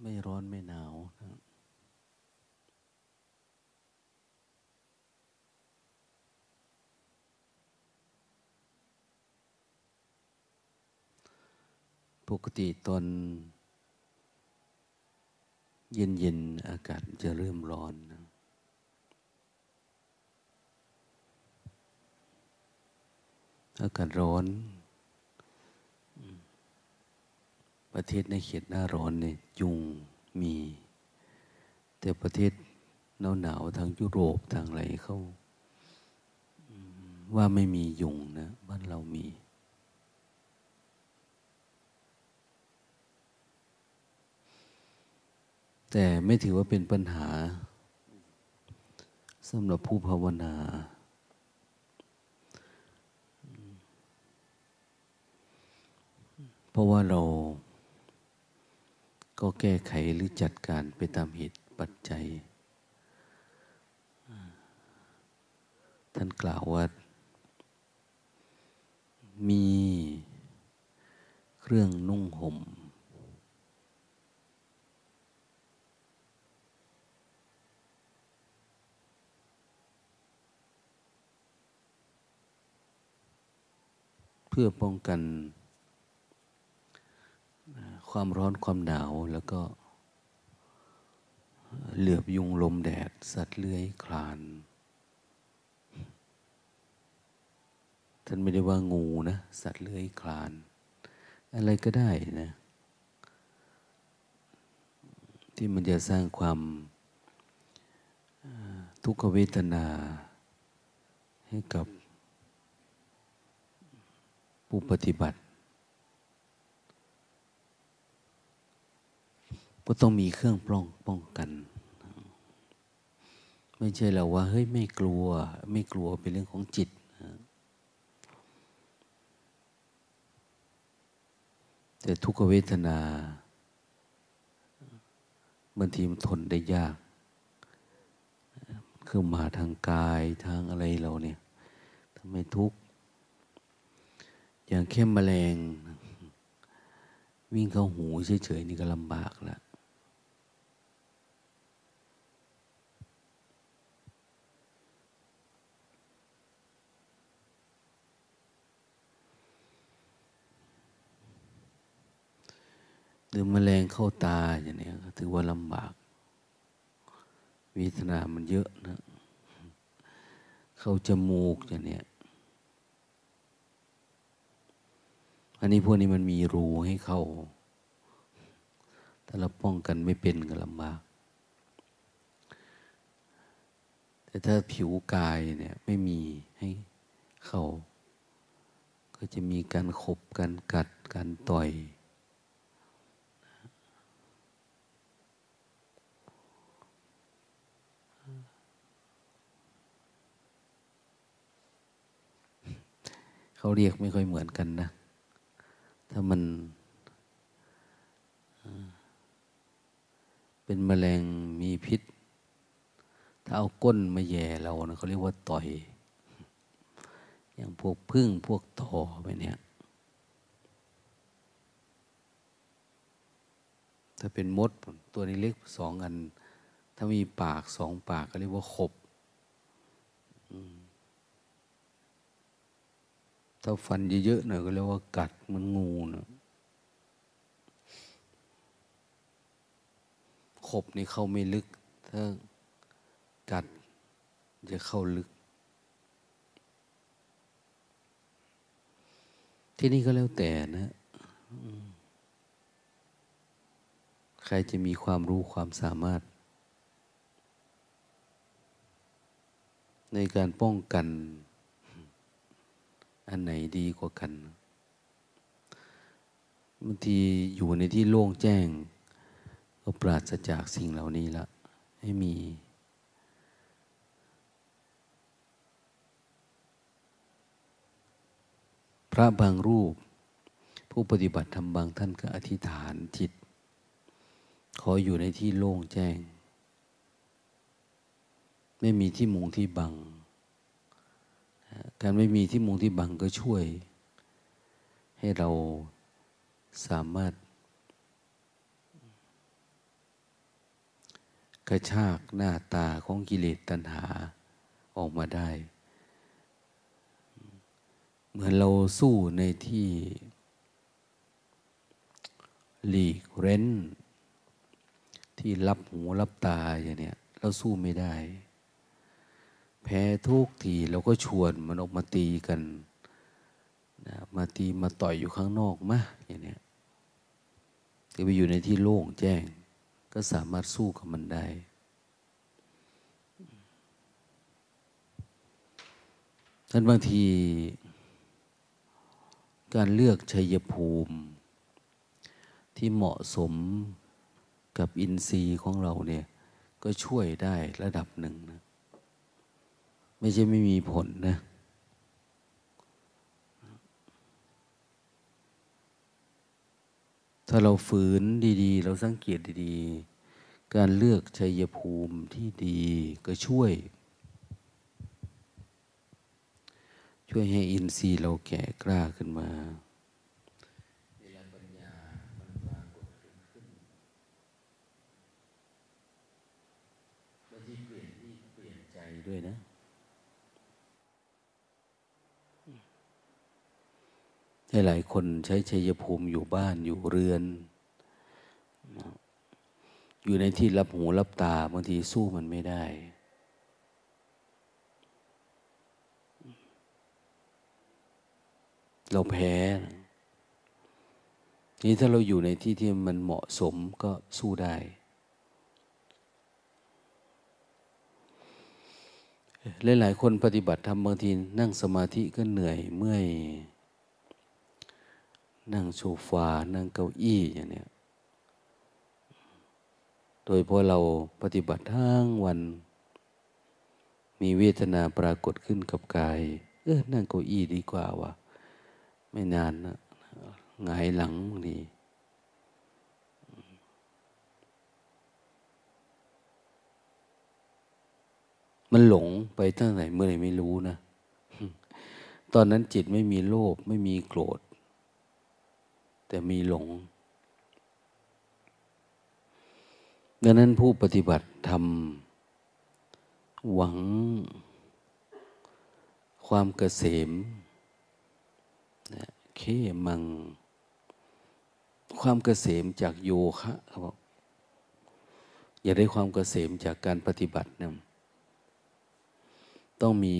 ไม่ร้อนไม่หนาวนะปกติตอนเย็นๆอากาศจะเริ่มร้อนนะอากาศร้อน ประเทศในเขตหน้าร้อนเนี่ยยุงมี แต่ประเทศหนาวหนาวทางยุโรปทางอะไรเขาว่าไม่มียุงนะบ้านเรามีแต่ไม่ถือว่าเป็นปัญหาสำหรับผู้ภาวนา เพราะว่าเรา ก็แก้ไขหรือจัดการไปตามเหตุปัจจัย ท่านกล่าวว่า มีเครื่องนุ่งห่มเพื่อป้องกัน ความร้อนความหนาวแล้วก็ เหลือบยุงลมแดด สัตว์เลื้อยคลาน ท่านไม่ได้ว่างูนะ สัตว์เลื้อยคลาน อะไรก็ได้นะ ที่มันจะสร้างความทุกขเวทนาให้กับผู้ปฏิบัติ ก็ต้องมีเครื่องป้องป้องกัน ไม่ใช่เราว่าเฮ้ยไม่กลัว ไม่กลัวเป็นเรื่องของจิต แต่ทุกเวทนาบางทีมันทนได้ยากคือมาทางกายทางอะไรเราเนี่ยทำให้ทุกข์อย่างเข้มแมลง วิ่งเข้าหูเฉยๆนี่ก็ลำบากแล้ว หรือมแมลงเข้าตาอย่างนี้ถือว่าลำบากวิทนามันเยอะนะ เข้าจมูกอย่างนี้อันนี้พวกนี้มันมีรูให้เข้า ถ้าเราป้องกันไม่เป็นก็ลำบาก แต่ถ้าผิวกายเนี่ยไม่มีให้เข้า ก็จะมีการขบการกัดการต่อย เขาเรียกไม่ค่อยเหมือนกันนะ ถ้ามันเป็นแมลงมีพิษ ถ้าเอาก้นมาแย่เรานะเขาเรียกว่าต่อย อย่างพวกพึ่งพวกต่อไปเนี่ย ถ้าเป็นมดตัวนี้เล็กสองอัน ถ้ามีปากสองปากก็เรียกว่าขบ อืม ถ้าฟันเยอะๆหน่อยก็เรียกว่ากัดมันงูนะขบนี่เข้าไม่ลึก ถ้ากัดจะเข้าลึก ที่นี่ก็แล้วแต่นะใครจะมีความรู้ความสามารถ ในการป้องกัน อันไหนดีกว่ากันบางทีอยู่ในที่โล่งแจ้ง ก็ปราศจากสิ่งเหล่านี้ละให้มี พระบางรูป ผู้ปฏิบัติธรรมบางท่านก็อธิษฐานจิต ขออยู่ในที่โล่งแจ้ง ไม่มีที่มุงที่บัง การไม่มีที่มุงที่บังก็ช่วย ให้เราสามารถ กระชากหน้าตาของกิเลสตัณหาออกมาได้ เหมือนเราสู้ในที่หลีกเร้น ที่รับหูรับตาอย่างเนี้ยเราสู้ไม่ได้ แพ้ทุกทีเราก็ชวนมันออกมาตีกันนะมาตีมาต่อยอยู่ข้างนอกมะอย่างเนี้ยจะไปอยู่ในที่โล่งแจ้ง ก็สามารถสู้กับมันได้ ท่านบางที การเลือกชัยภูมิ ที่เหมาะสมกับอินทรีย์ของเราเนี่ย ก็ช่วยได้ระดับหนึ่งนะ ไม่ใช่ไม่มีผลนะ ถ้าเราฝืนดีๆ เราสังเกตดีๆ การเลือกชัยภูมิที่ดีก็ช่วย ช่วยให้อินทรีย์เราแก่กล้าขึ้นมาเวลาปัญญามันปรากฏขึ้นบางทีเปลี่ยนที่เปลี่ยนใจด้วยนะ ใหลายคนใช้ชัยภูมิอยู่บ้านอยู่เรือน อยู่ในที่รับหูรับตาบางทีสู้มันไม่ได้ เราแพ้นี่ถ้าเราอยู่ในที่ที่มันเหมาะสมก็สู้ได้ หลายๆคนปฏิบัติทำบางทีนั่งสมาธิก็เหนื่อยเมื่อย นั่งโซฟา นั่งเก้าอี้อย่างเนี้ย โดยเพราะเราปฏิบัติทั้งวัน มีเวทนาปรากฏขึ้นกับกาย เออ นั่งเก้าอี้ดีกว่าวะไม่นานนะงายหลังนี่มันหลงไปตั้งไหนเมื่อไหร่ไม่รู้นะ ตอนนั้นจิตไม่มีโลภไม่มีโกรธ แต่มีหลง ดังนั้นผู้ปฏิบัติทำหวัง ความเกษมเคมัง ความเกษมจากโยคะเขาบอกอยากได้ความเกษมจากการปฏิบัติเนี่ยต้องมี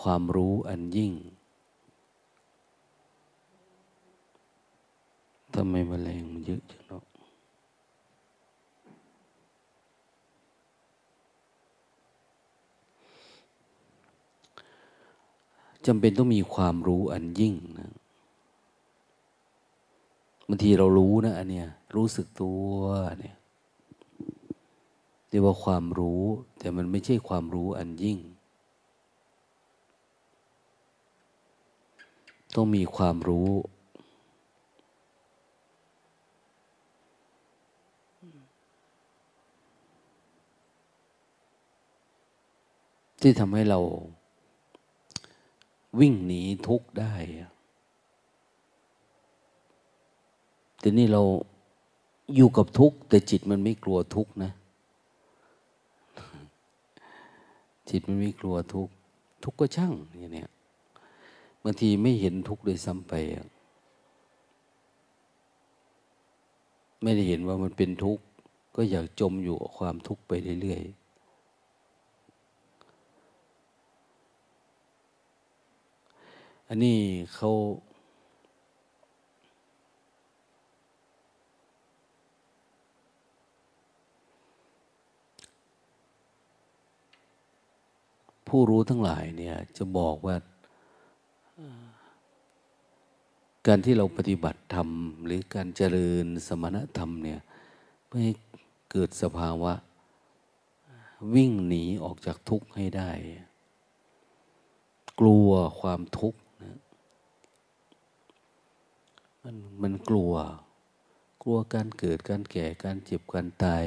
ความรู้อันยิ่ง ทำไมแมลงมันเยอะจังเนาะจำเป็นต้องมีความรู้อันยิ่งนะบางทีเรารู้นะอันเนี้ยรู้สึกตัวเนี่ยเรียกว่าความรู้ แต่มันไม่ใช่ความรู้อันยิ่ง ต้องมีความรู้ ที่ทำให้เราวิ่งหนีทุกข์ได้แต่นี่เราอยู่กับทุกข์แต่จิตมันไม่กลัวทุกข์นะ จิตมันไม่กลัวทุกข์ทุกข์ก็ช่างอย่างนี้บางทีไม่เห็นทุกข์เลยซ้ำไป ไม่ได้เห็นว่ามันเป็นทุกข์ก็อยากจมอยู่กับความทุกข์ไปเรื่อยๆ อันนี้เขาผู้รู้ทั้งหลายเนี่ยจะบอกว่า การที่เราปฏิบัติธรรม หรือการเจริญสมณธรรมเนี่ยเพื่อให้เกิดสภาวะ วิ่งหนีออกจากทุกข์ให้ได้ กลัวความทุกข์ มันมันกลัว กลัวการเกิดการแก่การเจ็บการตาย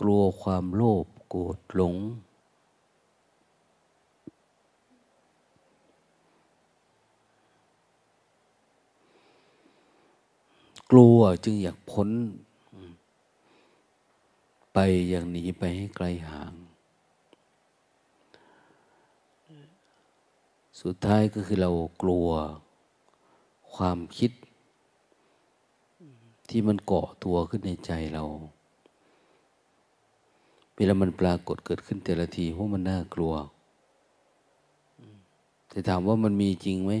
กลัวความโลภโกรธหลง กลัวจึงอยากพ้น ไปอย่างหนีไปให้ไกลห่างสุดท้ายก็คือเรากลัว ความคิด ที่มันเกาะตัวขึ้นในใจเรา เวลามันปรากฏเกิดขึ้นแต่ละทีเพราะมันน่ากลัว แต่ถามว่ามันมีจริงไหม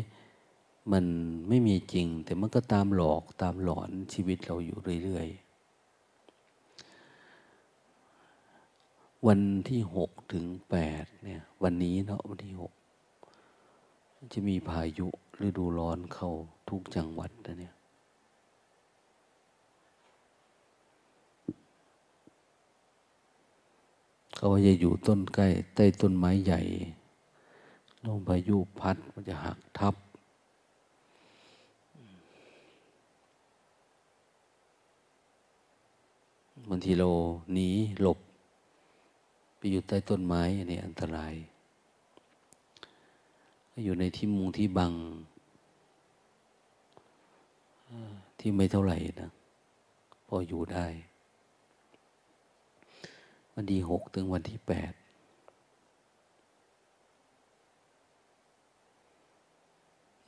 มันไม่มีจริง แต่มันก็ตามหลอกตามหลอนชีวิตเราอยู่เรื่อยๆวันที่หกถึงแปดเนี่ย วันนี้เนาะวันที่หกจะมีพายุฤดูร้อนเข้า ทุกจังหวัดนะเนี่ย เขาจะอยู่ต้นใกล้ใต้ต้นไม้ใหญ่ลมพายุพัดมันจะหักทับ บางทีเราหนีหลบ ไปอยู่ใต้ต้นไม้อันนี้อันตราย อยู่ในที่มุงที่บัง ที่ไม่เท่าไหร่นะ พออยู่ได้ วันที่หกถึงวันที่แปด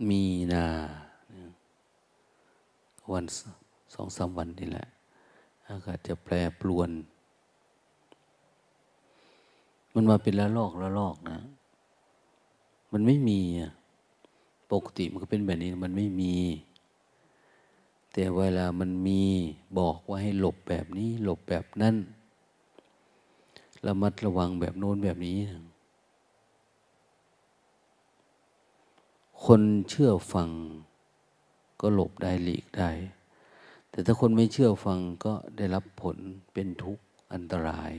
มีนาวันสองสามวันนี่แหละ อากาศจะแปรปรวน มันมาเป็นละลอกละลอกนะ มันไม่มี ปกติมันก็เป็นแบบนี้ มันไม่มี แต่เวลามันมีบอกว่าให้หลบแบบนี้หลบแบบนั้นระมัดระวังแบบโน้นแบบนี้ คนเชื่อฟังก็หลบได้หลีกได้ แต่ถ้าคนไม่เชื่อฟังก็ได้รับผลเป็นทุกข์อันตราย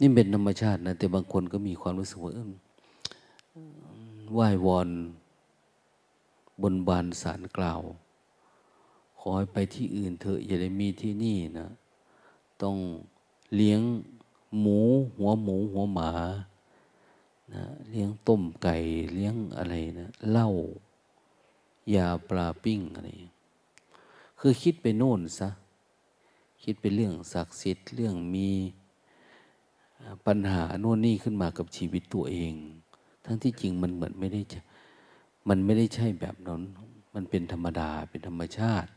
นี่เป็นธรรมชาตินะ แต่บางคนก็มีความรู้สึกว่า ไหว้วอนบนบานสารกล่าว ขอให้ไปที่อื่นเถอะอย่าได้มีที่นี่นะ ต้องเลี้ยงหมูหัวหมูหัวหมานะเลี้ยงต้มไก่เลี้ยงอะไรนะเหล้ายาปลาปิ้งอะไร คือคิดไปโน่นซะ คิดไปเรื่องศักดิ์สิทธิ์เรื่องมีปัญหาโน่นนี่ขึ้นมากับชีวิตตัวเอง ทั้งที่จริงมันเหมือนไม่ได้มันไม่ได้ใช่แบบนั้น มันเป็นธรรมดาเป็นธรรมชาติ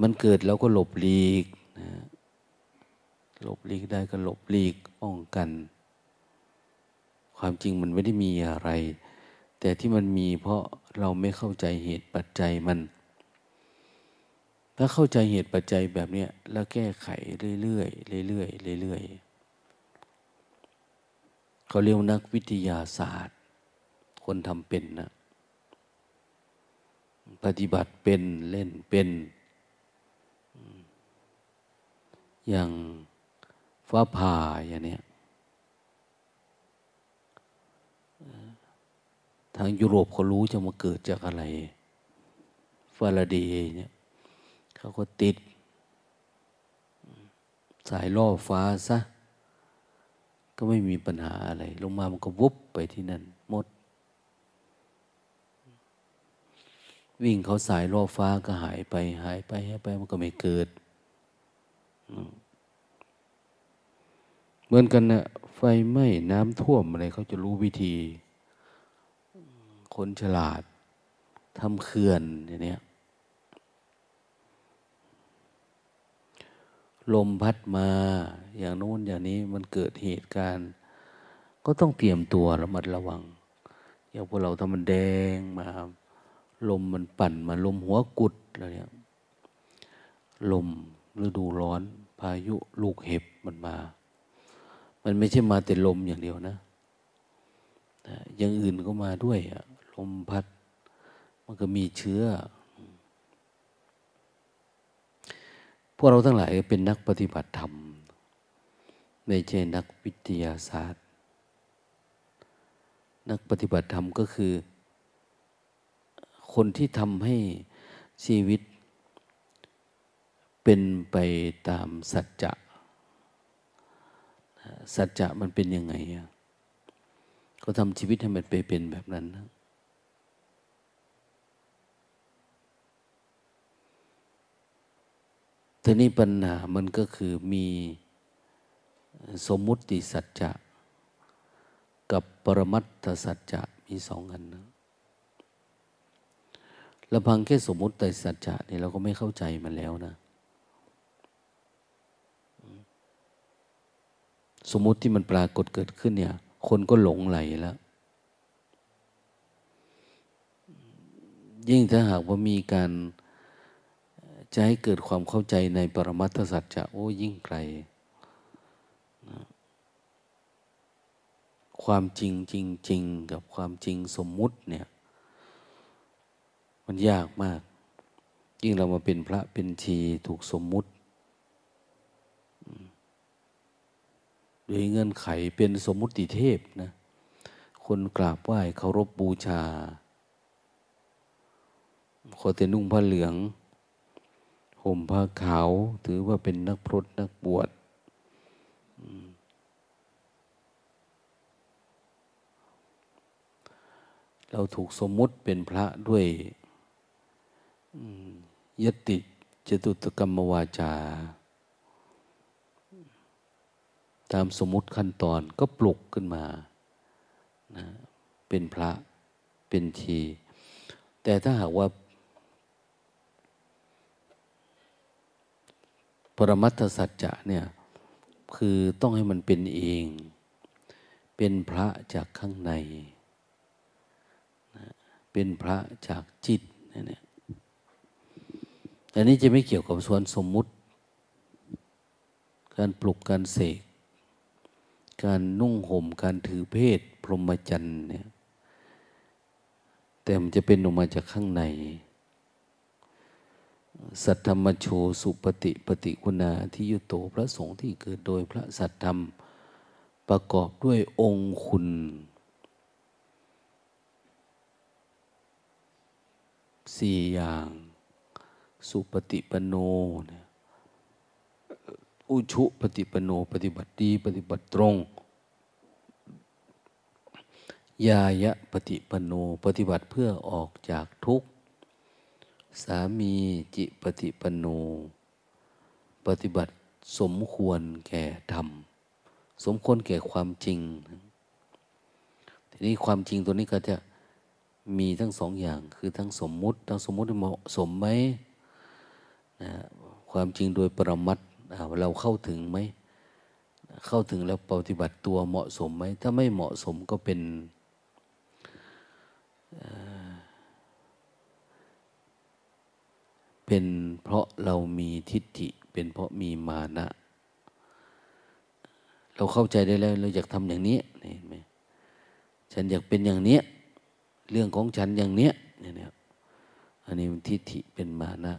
มันเกิดแล้วก็หลบหลีกนะหลบหลีกได้ก็หลบหลีกป้องกัน ความจริงมันไม่ได้มีอะไร แต่ที่มันมีเพราะเราไม่เข้าใจเหตุปัจจัยมัน ถ้าเข้าใจเหตุปัจจัยแบบนี้แล้วแก้ไขเรื่อยๆเรื่อยๆเรื่อยๆ เขาเรียกนักวิทยาศาสตร์ คนทำเป็นนะปฏิบัติเป็นเล่นเป็น อย่างฟ้าผ่าอย่างนี้ทางยุโรปเขารู้จะมาเกิดจากอะไรฟาราเดย์เนี่ยเขาก็ติด สายล่อฟ้าซะ ก็ไม่มีปัญหาอะไร ลงมามันก็วุบไปที่นั่นหมด วิ่งเขาสายล่อฟ้าก็หายไป หายไปหายไปมันก็ไม่เกิด เหมือนกันนะไฟไหม้น้ำท่วมอะไรเขาจะรู้วิธี คนฉลาดทำเขื่อนอย่างนี้ ลมพัดมาอย่างโน้นอย่างนี้มันเกิดเหตุการณ์ ก็ต้องเตรียมตัวระมัดระวังอย่างพวกเราทำมันแดงมา ลมมันปั่นมาลมหัวกุดอะไรเนี่ยลมฤดูร้อน พายุลูกเห็บมันมา มันไม่ใช่มาแต่ลมอย่างเดียวนะอย่างอื่นก็มาด้วยอะลมพัด มันก็มีเชื้อ พวกเราทั้งหลายเป็นนักปฏิบัติธรรม ไม่ใช่นักวิทยาศาสตร์ นักปฏิบัติธรรมก็คือ คนที่ทำให้ชีวิต เป็นไปตามสัจจะ สัจจะมันเป็นยังไง ก็ทำชีวิตให้มันไปเป็นแบบนั้นนะ ทีนี้ปัญหามันก็คือมีสมมุติสัจจะ กับปรมัตถสัจจะมีสองอันนะละพังแค่สมมุติสัจจะนี่เราก็ไม่เข้าใจมันแล้วนะ สมมุติที่มันปรากฏเกิดขึ้นเนี่ย คนก็หลงไหลแล้วยิ่งถ้าหากว่ามีการ จะให้เกิดความเข้าใจในปรมัตถสัจจะโอ้ยิ่งไกลนะความจริงจริงจริงกับความจริงสมมุติเนี่ย มันยากมาก ยิ่งเรามาเป็นพระเป็นทีถูกสมมุติโดยเงื่อนไขเป็นสมมุติเทพนะ คนกราบไหว้เคารพบบูชา ขอแต่นุ่งผ้าเหลือง ห่มผ้าขาว ถือว่าเป็นนักพรตนักบวชเราถูกสมมุติเป็นพระด้วยยติจตุตกรรมวาจา ตามสมมุติขั้นตอนก็ปลุกขึ้นมานะเป็นพระเป็นทีแต่ถ้าหากว่า ปรมัตถสัจจะเนี่ยคือต้องให้มันเป็นเอง เป็นพระจากข้างใน เป็นพระจากจิตเนี่ยแต่นี้จะไม่เกี่ยวกับส่วนสมมุติ การปลุกการเสก การนุ่งห่ม การถือเพศ พรหมจรรย์เนี่ย แต่มันจะเป็นออกมาจากข้างใน สัทธรรมโชสุปฏิปฏิคุณาที่ยุโตพระสงฆ์ที่เกิดโดยพระสัทธรรมประกอบด้วยองค์คุณ สี่อย่าง สุปฏิปโนเนี่ยอุชุปฏิปโนปฏิบัติดีปฏิบัติตรง ยายะปฏิปโนปฏิบัติเพื่อออกจากทุกข์ สามีจิปฏิปโน ปฏิบัติสมควรแก่ธรรม สมควรแก่ความจริง ทีนี้ความจริงตัวนี้ก็จะมีทั้งสองอย่าง คือทั้งสมมุติ ทั้งสมมุติเหมาะสมไหมนะความจริงโดยปรมัตเราเข้าถึงไหม เข้าถึงแล้วปฏิบัติตัวเหมาะสมไหม ถ้าไม่เหมาะสมก็เป็น เป็นเพราะเรามีทิฏฐิ เป็นเพราะมีมานะ เราเข้าใจได้แล้วเราอยากทำอย่างนี้เห็นไหมฉันอยากเป็นอย่างเนี้ยเรื่องของฉันอย่างเนี้ยเนี่ยอันนี้มันทิฏฐิเป็นมานะ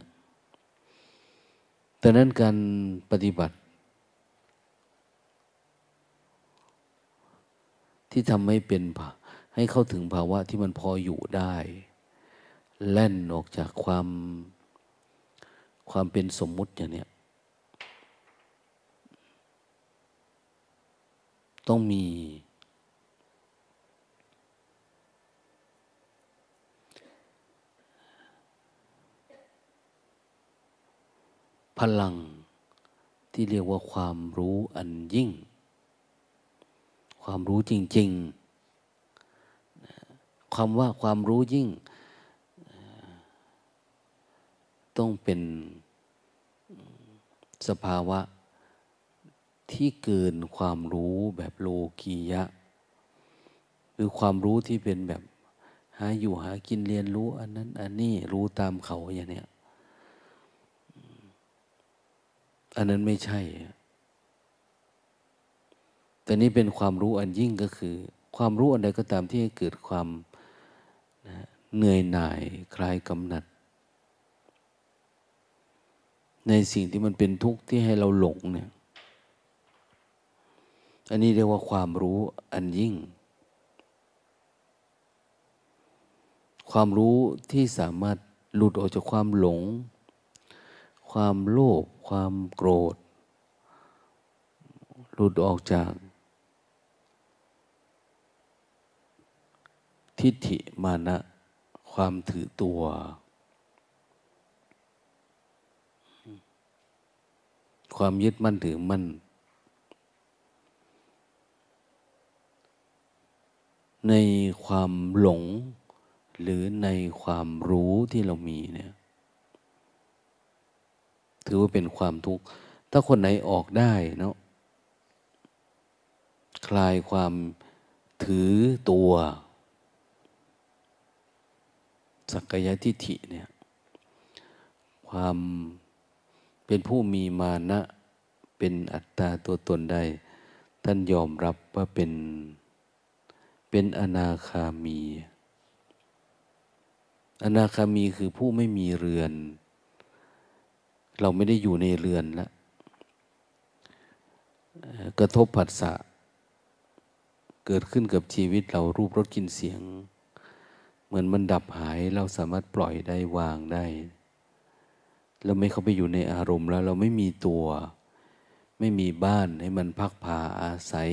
ดังนั้นการปฏิบัติ ที่ทำให้เป็นให้เข้าถึงภาวะที่มันพออยู่ได้ แล่นออกจากความ ความเป็นสมมุติอย่างนี้ต้องมี พลังที่เรียกว่าความรู้อันยิ่ง ความรู้จริง ๆความว่าความรู้ยิ่ง ต้องเป็นสภาวะที่เกินความรู้แบบโลกียะหรือความรู้ที่เป็นแบบหาอยู่หากินเรียนรู้อันนั้น อันนี้รู้ตามเขาอย่างเนี้ยอันนั้นไม่ใช่ แต่นี้เป็นความรู้อันยิ่งก็คือ ความรู้อันใดก็ตามที่ให้เกิดความเหนื่อยหน่ายคลายกำหนัด ในสิ่งที่มันเป็นทุกข์ที่ให้เราหลงเนี่ย อันนี้เรียกว่าความรู้อันยิ่ง ความรู้ที่สามารถหลุดออกจากความหลง ความโลภ ความโกรธ หลุดออกจากทิฏฐิมานะ ความถือตัว ความยึดมั่นถือมั่นในความหลงหรือในความรู้ที่เรามีเนี่ย ถือว่าเป็นความทุกข์ ถ้าคนไหนออกได้เนาะคลายความถือตัว สักกายทิฏฐิเนี่ย ความ เป็นผู้มีมานะเป็นอัตตาตัวตนได้ ท่านยอมรับว่าเป็นเป็นอนาคามี อนาคามีคือผู้ไม่มีเรือน เราไม่ได้อยู่ในเรือนล้วกระทบผัสสะเกิดขึ้นกับชีวิตเรารูปรสกลิ่นเสียง เหมือนมันดับหายเราสามารถปล่อยได้วางได้ เราไม่เข้าไปอยู่ในอารมณ์แล้ว เราไม่มีตัว ไม่มีบ้านให้มันพักพาอาศัย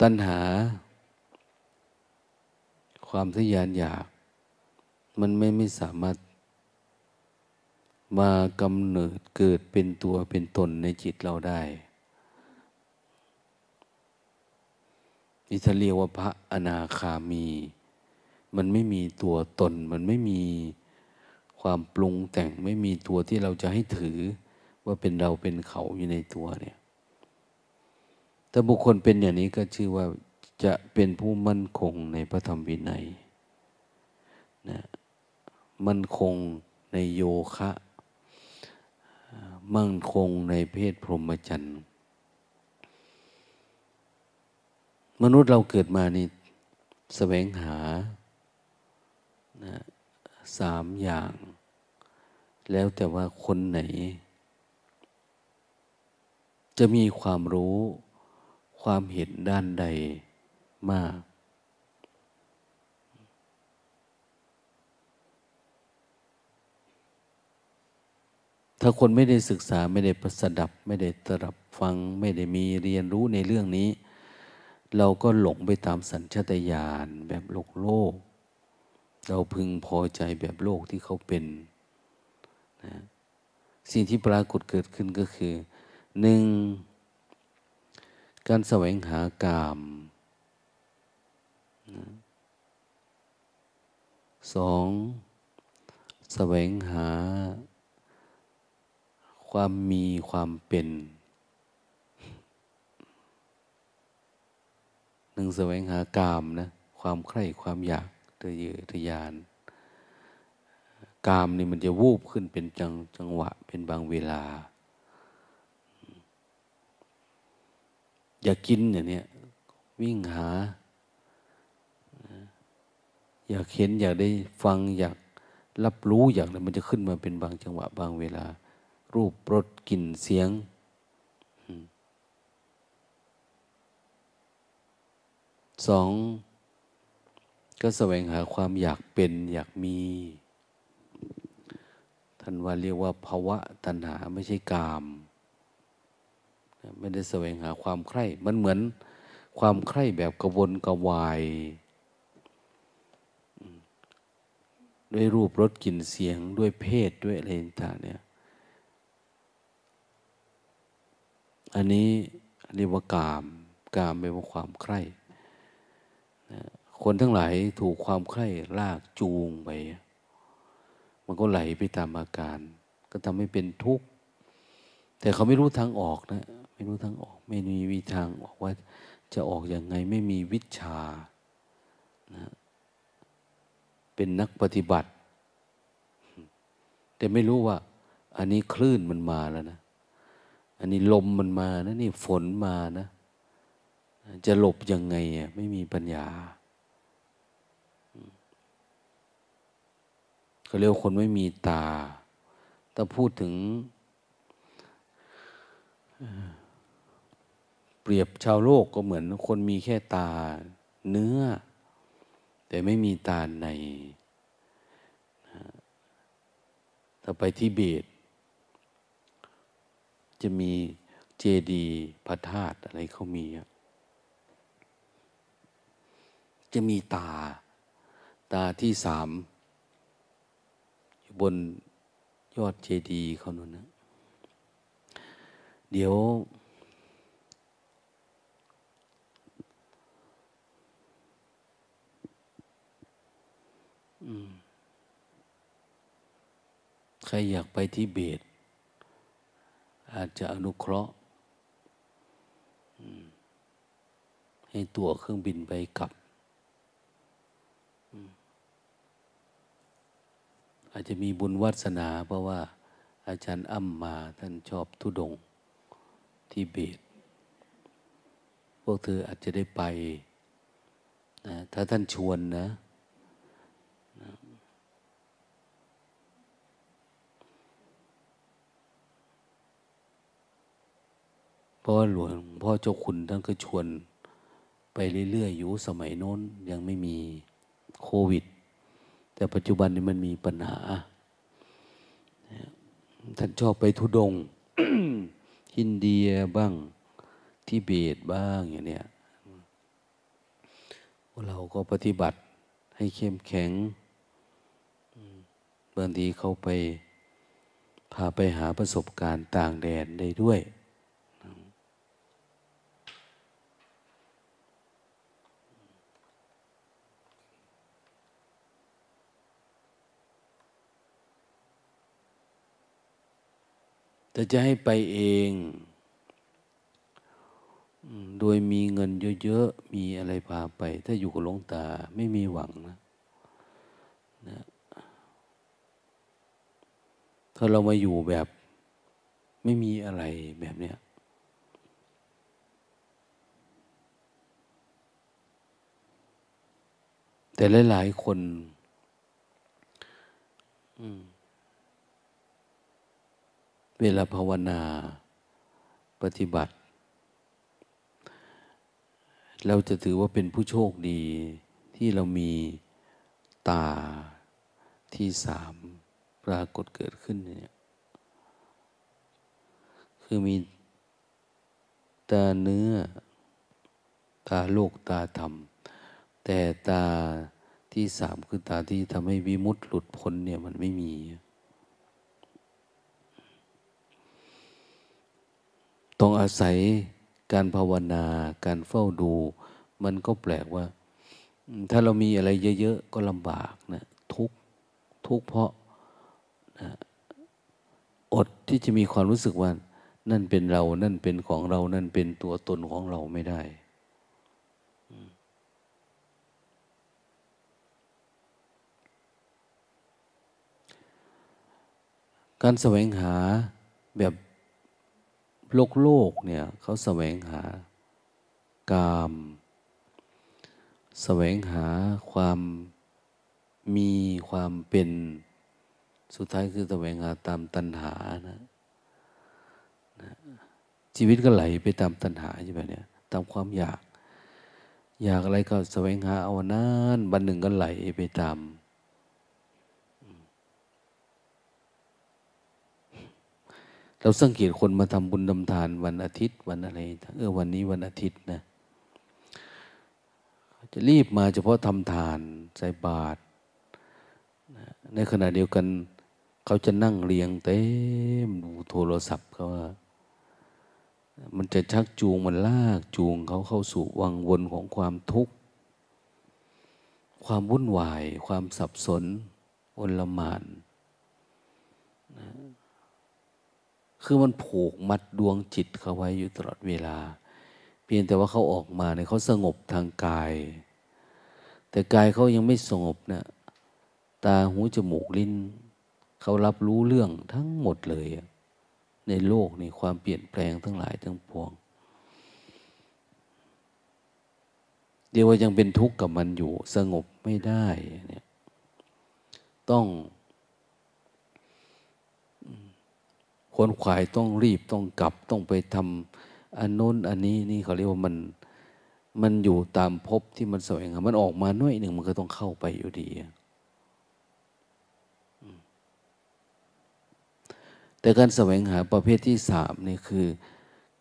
ตัณหา ความทยานอยาก มันไม่ไม่สามารถมากำเนิดเกิดเป็นตัวเป็นตนในจิตเราได้นี่ถ้าเรียกว่าพระอนาคามี มันไม่มีตัวตน มันไม่มีความปรุงแต่งไม่มีตัวที่เราจะให้ถือว่าเป็นเราเป็นเขาอยู่ในตัวเนี่ยถ้าบุคคลเป็นอย่างนี้ก็ชื่อว่าจะเป็นผู้มั่นคงในพระธรรมวินัยนะมั่นคงในโยคะ มั่งคงในเพศพรหมจรรย์มนุษย์เราเกิดมานี่แสวงหา นะสามอย่าง แล้วแต่ว่าคนไหน จะมีความรู้ความเห็นด้านใดมาก ถ้าคนไม่ได้ศึกษาไม่ได้ประสดับ ไม่ได้ตรับฟัง ไม่ได้มีเรียนรู้ในเรื่องนี้ เราก็หลงไปตามสัญชาตญาณแบบโลกโลก เราพึงพอใจแบบโลกที่เขาเป็นนะสิ่งที่ปรากฏเกิดขึ้นก็คือหนึ่งการแสวงหากามนะสองแสวงหา ความมีความเป็นหนึ่งแสวงหากามนะ ความใคร่ความอยากะเยอทะยาน กามนี่มันจะวูบขึ้นเป็นจังจังหวะ เป็นบางเวลา อยากกินอย่างนี้วิ่งหา อยากเห็นอยากได้ฟังอยากรับรู้อยากอะไรมันจะขึ้นมาเป็นบางจังหวะ บางเวลา รูปรสกลิ่นเสียงสอง ก็แสวงหาความอยากเป็นอยากมี ท่านว่าเรียกว่าภาวะตัณหาไม่ใช่กาม ไม่ได้แสวงหาความใคร่ มันเหมือนความใคร่แบบกระวนกระวาย ด้วยรูปรสกลิ่นเสียงด้วยเพศด้วยอะไรต่างเนี่ย อันนี้เรียกว่ากาม กามเป็นว่าความใคร่ คนทั้งหลายถูกความใคร่ลากจูงไป มันก็ไหลไปตามอาการ ก็ทำให้เป็นทุกข์ แต่เขาไม่รู้ทางออกนะ ไม่รู้ทางออก ไม่มีวิทางออกว่าจะออกอยังไง ไม่มีวิชานะเป็นนักปฏิบัติ แต่ไม่รู้ว่า อันนี้คลื่นมันมาแล้วนะ อันนี้ลมมันมานะ นี่ฝนมานะ จะหลบยังไงอะไม่มีปัญญา เขาเรียกคนไม่มีตา ถ้าพูดถึง เปรียบชาวโลกก็เหมือน คนมีแค่ตาเนื้อ แต่ไม่มีตาใน ถ้าไปที่เบต จะมีเจดีพระธาตุอะไรเขามีจะมีตา ตาที่สาม บนยอดเจดีย์เขานั่นนะ เดี๋ยว ใครอยากไปที่เบต อาจจะอนุเคราะห์ให้ตัวเครื่องบินไปกลับ อาจจะมีบุญวัสนา เพราะว่า อาจารย์อ้ำมาท่านชอบทุดงที่เบต พวกเธออาจจะได้ไปนะถ้าท่านชวนนะเพราะว่าหลวงพ่อเจ้าคุณท่านก็ชวนไปเรื่อยๆอยู่สมัยโน้นยังไม่มีโควิด แต่ปัจจุบันนี้มันมีปัญหา ท่านชอบไปทุดงอินเดียบ้างทิเบตบ้างอย่างเนี้ยเราก็ปฏิบัติให้เข้มแข็งบางทีเขาไปพาไปหาประสบการณ์ต่างแดนได้ด้วย แต่จะให้ไปเอง โดยมีเงินเยอะๆ มีอะไรพาไป ถ้าอยู่กับหลวงตาไม่มีหวังนะนะถ้าเรามาอยู่แบบไม่มีอะไรแบบเนี้ยแต่หลาย ๆ คน เวลาภาวนาปฏิบัติ เราจะถือว่าเป็นผู้โชคดีที่เรามีตาที่สามปรากฏเกิดขึ้นเนี่ยคือมีตาเนื้อ ตาโลกตาธรรม แต่ตาที่สามคือตาที่ทำให้วิมุตต์หลุดพ้นเนี่ยมันไม่มี ต้องอาศัยการภาวนา การเฝ้าดู มันก็แปลกว่า ถ้าเรามีอะไรเยอะๆ ก็ลำบากนะทุกทุกเพราะนะอดที่จะมีความรู้สึกว่า นั่นเป็นเรา นั่นเป็นของเรา นั่นเป็นตัวตนของเราไม่ได้การแสวงหาแบบ โลกโลกเนี่ยเขาแสวงหากามแสวงหาความมีความเป็นสุดท้ายคือแสวงหาตามตัณหานะนะชีวิตก็ไหลไปตามตัณหาใช่ไหมเนี่ยตามความอยาก อยากอะไรก็แสวงหาเอานั้นวันหนึ่งก็ไหลไปตาม เราสังเกตคนมาทำบุญทำทานวันอาทิตย์วันอะไรเออวันนี้วันอาทิตย์นะจะรีบมาเฉพาะทำทานใส่บาตรในขณะเดียวกัน เขาจะนั่งเรียงเต็มดูโทรศัพท์เขาว่ามันจะชักจูงมันลากจูงเขาเข้าสู่วังวนของความทุกข์ ความวุ่นวาย ความสับสนอนละมานนะ คือมันผูกมัดดวงจิตเขาไว้อยู่ตลอดเวลา เพียงแต่ว่าเขาออกมาเนี่ยเขาสงบทางกาย แต่กายเขายังไม่สงบเนะี่ยตาหูจมูกลิ้น เขารับรู้เรื่องทั้งหมดเลย ในโลกในความเปลี่ยนแปลงทั้งหลายทั้งปวงเดี๋ยวว่ายังเป็นทุกข์กับมันอยู่ สงบไม่ได้เนี่ยต้อง คนขวายต้องรีบต้องกลับต้องไปทำอันโน้นอันนี้นี่เขาเรียกว่ามันมันอยู่ตามภพที่มันแสวยงามมันออกมาหน่อยหนึ่งมันก็ต้องเข้าไปอยู่ดี แต่การแสวงหาประเภทที่สามนี่คือ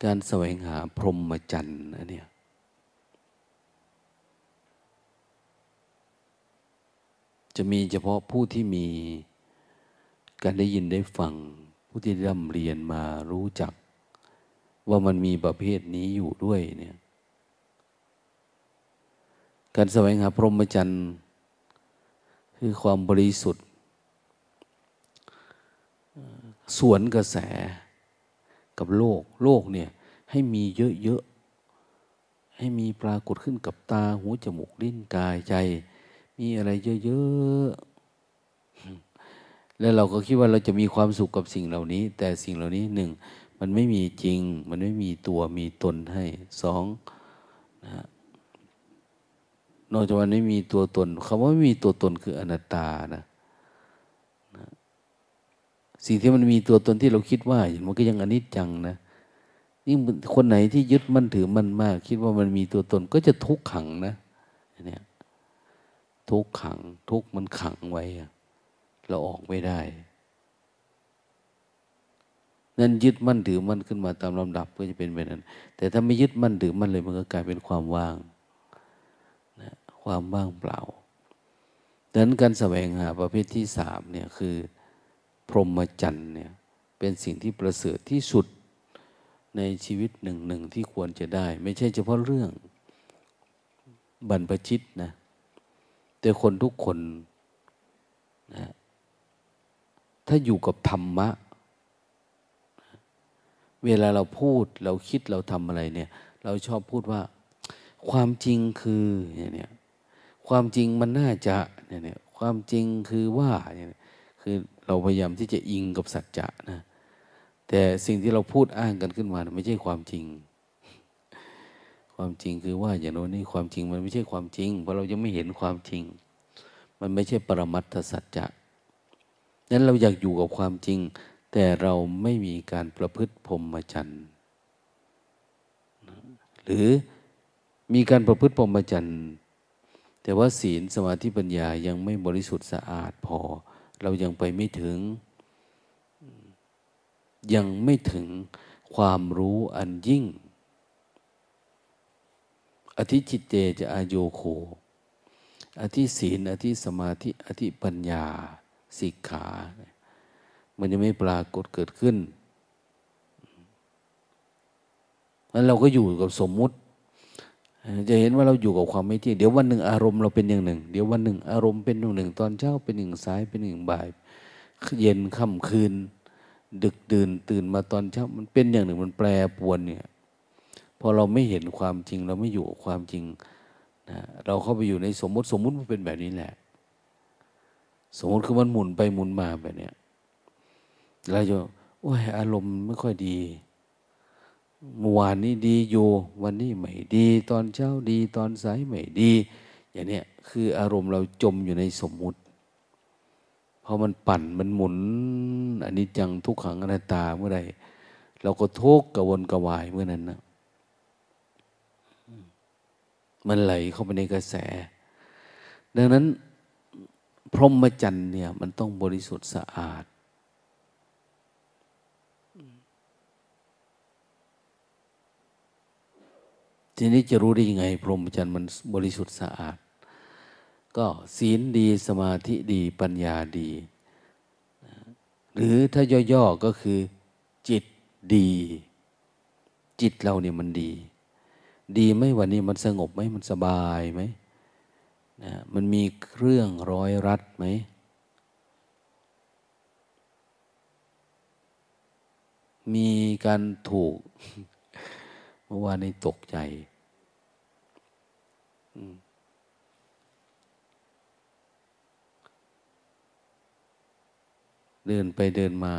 การแสวงหาพรหมจรรย์นะเนี่ยจะมีเฉพาะผู้ที่มีการได้ยินได้ฟัง ผู้ที่ร่ำเรียนมารู้จัก ว่ามันมีประเภทนี้อยู่ด้วยเนี่ยการแสวงหาพรหมจรรย์คือความบริสุทธิ์ สวนกระแสกับโลก โลกเนี่ยให้มีเยอะๆ ให้มีปรากฏขึ้นกับตา หู จมูก ลิ้น กายใจ มีอะไรเยอะๆ แล้วเราก็คิดว่าเราจะมีความสุขกับสิ่งเหล่านี้ แต่สิ่งเหล่านี้หนึ่งมันไม่มีจริง มันไม่มีตัวมีตนให้สองนะนอกจากมันไม่มีตัวตนคำว่าไม่มีตัวตนคืออนัตตานะนะสิ่งที่มันมีตัวตนที่เราคิดว่ามันก็ยังอนิจจังนะยิ่งคนไหนที่ยึดมั่นถือมั่นมาก คิดว่ามันมีตัวตนก็จะทุกข์ขังนะเนี่ยทุกข์ขังทุกมันขังไว้ เราออกไม่ได้ นั่นยึดมั่นถือมั่นขึ้นมาตามลำดับก็จะเป็นแบบนั้น แต่ถ้าไม่ยึดมั่นถือมั่นเลย มันก็กลายเป็นความว่างความว่างเปล่าดังนั้นการแสวงหาประเภทที่สามเนี่ยคือพรหมจรรย์เนี่ยเป็นสิ่งที่ประเสริฐที่สุดในชีวิตหนึ่งหนึ่งที่ควรจะได้ ไม่ใช่เฉพาะเรื่องบรรพชิตนะ แต่คนทุกคนนะ ถ้าอยู่กับธรรมะ เวลาเราพูดเราคิดเราทำอะไรเนี่ย เราชอบพูดว่า ความจริงคือเนี่ยความจริงมันน่าจะเนี่ยความจริงคือว่าเนี่ยคือเราพยายามที่จะอิงกับสัจจะนะแต่สิ่งที่เราพูดอ้างกันขึ้นมา ไม่ใช่ความจริง ความจริงคือว่าอย่างโน้นนี่ความจริงมันไม่ใช่ความจริง เพราะเรายังไม่เห็นความจริง มันไม่ใช่ปรมัตถสัจจะ นั้นเราอยากอยู่กับความจริง แต่เราไม่มีการประพฤติพรหมจรรย์หรือมีการประพฤติพรหมจรรย์แต่ว่าศีลสมาธิปัญญายังไม่บริสุทธิ์สะอาดพอ เรายังไปไม่ถึง ยังไม่ถึงความรู้อันยิ่ง อธิจิตเตจะอโยโค อธิศีล อธิสมาธิ อธิปัญญา สิกขา มันจะไม่ปรากฏเกิดขึ้นนั้นเราก็อยู่กับสมมุติ จะเห็นว่าเราอยู่กับความไม่เที่ยงเดี๋ยววันหนึ่งอารมณ์เราเป็นอย่างหนึ่ง เดี๋ยววันหนึ่งอารมณ์เป็นอย่างหนึ่ง ตอนเช้าเป็นหนึ่งสายเป็นหนึ่งบ่าย เย็นค่ำคืน ดึกดื่นตื่นมาตอนเช้ามันเป็นอย่างหนึ่งมันแปรปวนเนี่ยพอเราไม่เห็นความจริงเราไม่อยู่กับความจริงนะเราเข้าไปอยู่ในสมมติสมมุติมันเป็นแบบนี้แหละ สมมติคือมันหมุนไปหมุนมาแบบเนี้ยเราจะโอ้ยอารมณ์ไม่ค่อยดีเมื่อวานนี้ดีอยู่ วันนี้ไม่ดี ตอนเช้าดี ตอนสายไม่ดี อย่างนี้คืออารมณ์เราจมอยู่ในสมมุติพอมันปั่นมันหมุนอันนี้จังทุกขังอนัตตาเมื่อไรเราก็ทุกข์กระวนกระวายเมื่อนั้นนะมันไหลเข้าไปในกระแส ดังนั้น พรหมจรรย์เนี่ย มันต้องบริสุทธิ์สะอาด ทีนี้จะรู้ได้ยังไง พรหมจรรย์มันบริสุทธิ์สะอาด ก็ศีลดีสมาธิดีปัญญาดี หรือถ้าย่อๆก็คือ จิตดี จิตเราเนี่ยมันดี ดีไหมวันนี้มันสงบไหมมันสบายไหม นะมันมีเครื่องร้อยรัดไหม มีการถูก เมื่อวานนี้ตกใจ เดินไปเดินมา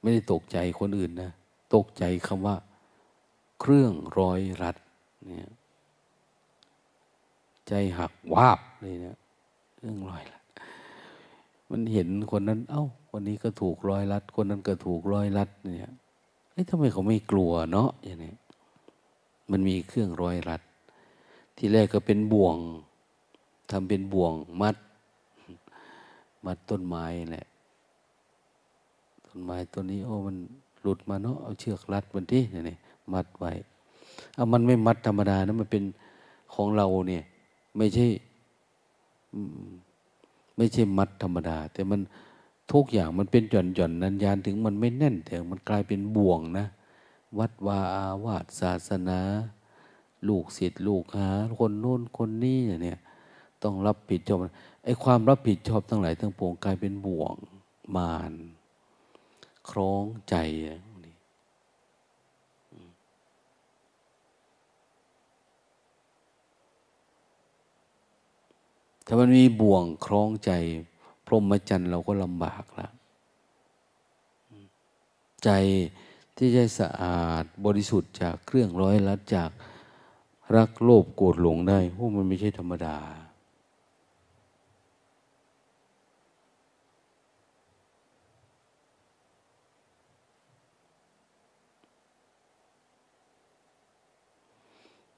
ไม่ได้ตกใจคนอื่นนะ ตกใจคำว่า เครื่องร้อยรัดเนี่ย ใจหักวาบเลยเนะเครื่องรอยรัดมันเห็นคนนั้น เอา้าวันนี้ก็ถูกรอยรัด คนนั้นก็ถูกรอยรัดเนี่ยเอ้ทำไมเขาไม่กลัวเนาะอย่างนี้มันมีเครื่องร้อยรัด ที่แรกก็เป็นบ่วงทำเป็นบ่วงมัด มัดต้นไม้แหละต้นไม้ต้นนี้ โอ้มันหลุดมาเนาะเอาเชือกรัดมันที่นี่มัดไว้เอามันไม่มัดธรรมดานะมันเป็นของเราเนี่ย ไม่ใช่ไม่ใช่มัดธรรมดา แต่มันทุกอย่างมันเป็นหย่อนหย่อนนันยานถึงมันไม่แน่นแต่มันกลายเป็นบ่วงนะ วัดวาอาวาสศาสนา ลูกศิษย์ลูกหา คนโน้นคนนี้เนี่ย ต้องรับผิดชอบไอ้ความรับผิดชอบทั้งหลายทั้งปวงกลายเป็นบ่วงมารคล้องใจ ถ้ามันมีบ่วงคล้องใจ พรหมจรรย์เราก็ลำบากแล้วใจที่จะสะอาดบริสุทธิ์จากเครื่องร้อยลัดจากรักโลภโกรธหลงได้พวกมันไม่ใช่ธรรมดา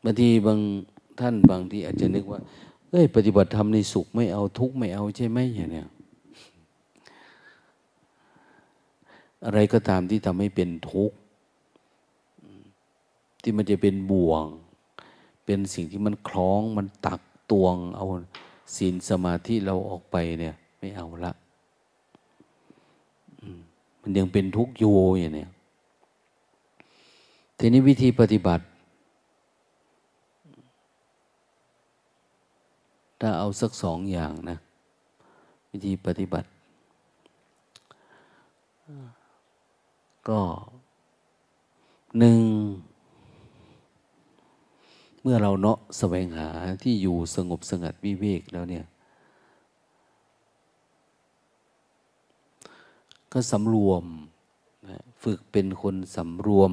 บางทีบางท่านบางที่อาจจะนึกว่า เอ้ย ปฏิบัติธรรมในสุขไม่เอาทุกข์ไม่เอาใช่ไหมอย่างเนี้ยอะไรก็ตามที่ทำให้เป็นทุกข์ที่มันจะเป็นบ่วง เป็นสิ่งที่มันคล้องมันตักตวง เอาศีลสมาธิเราออกไปเนี่ย ไม่เอาละมันยังเป็นทุกข์โยอย่างเนี้ยทีนี้วิธีปฏิบัติ ถ้าเอาสักสองอย่างนะ วิธีปฏิบัติ ก็หนึ่ง เมื่อเราเนาะแสวงหาที่อยู่สงบสงัดวิเวกแล้วเนี่ย ก็สำรวม ฝึกเป็นคนสำรวม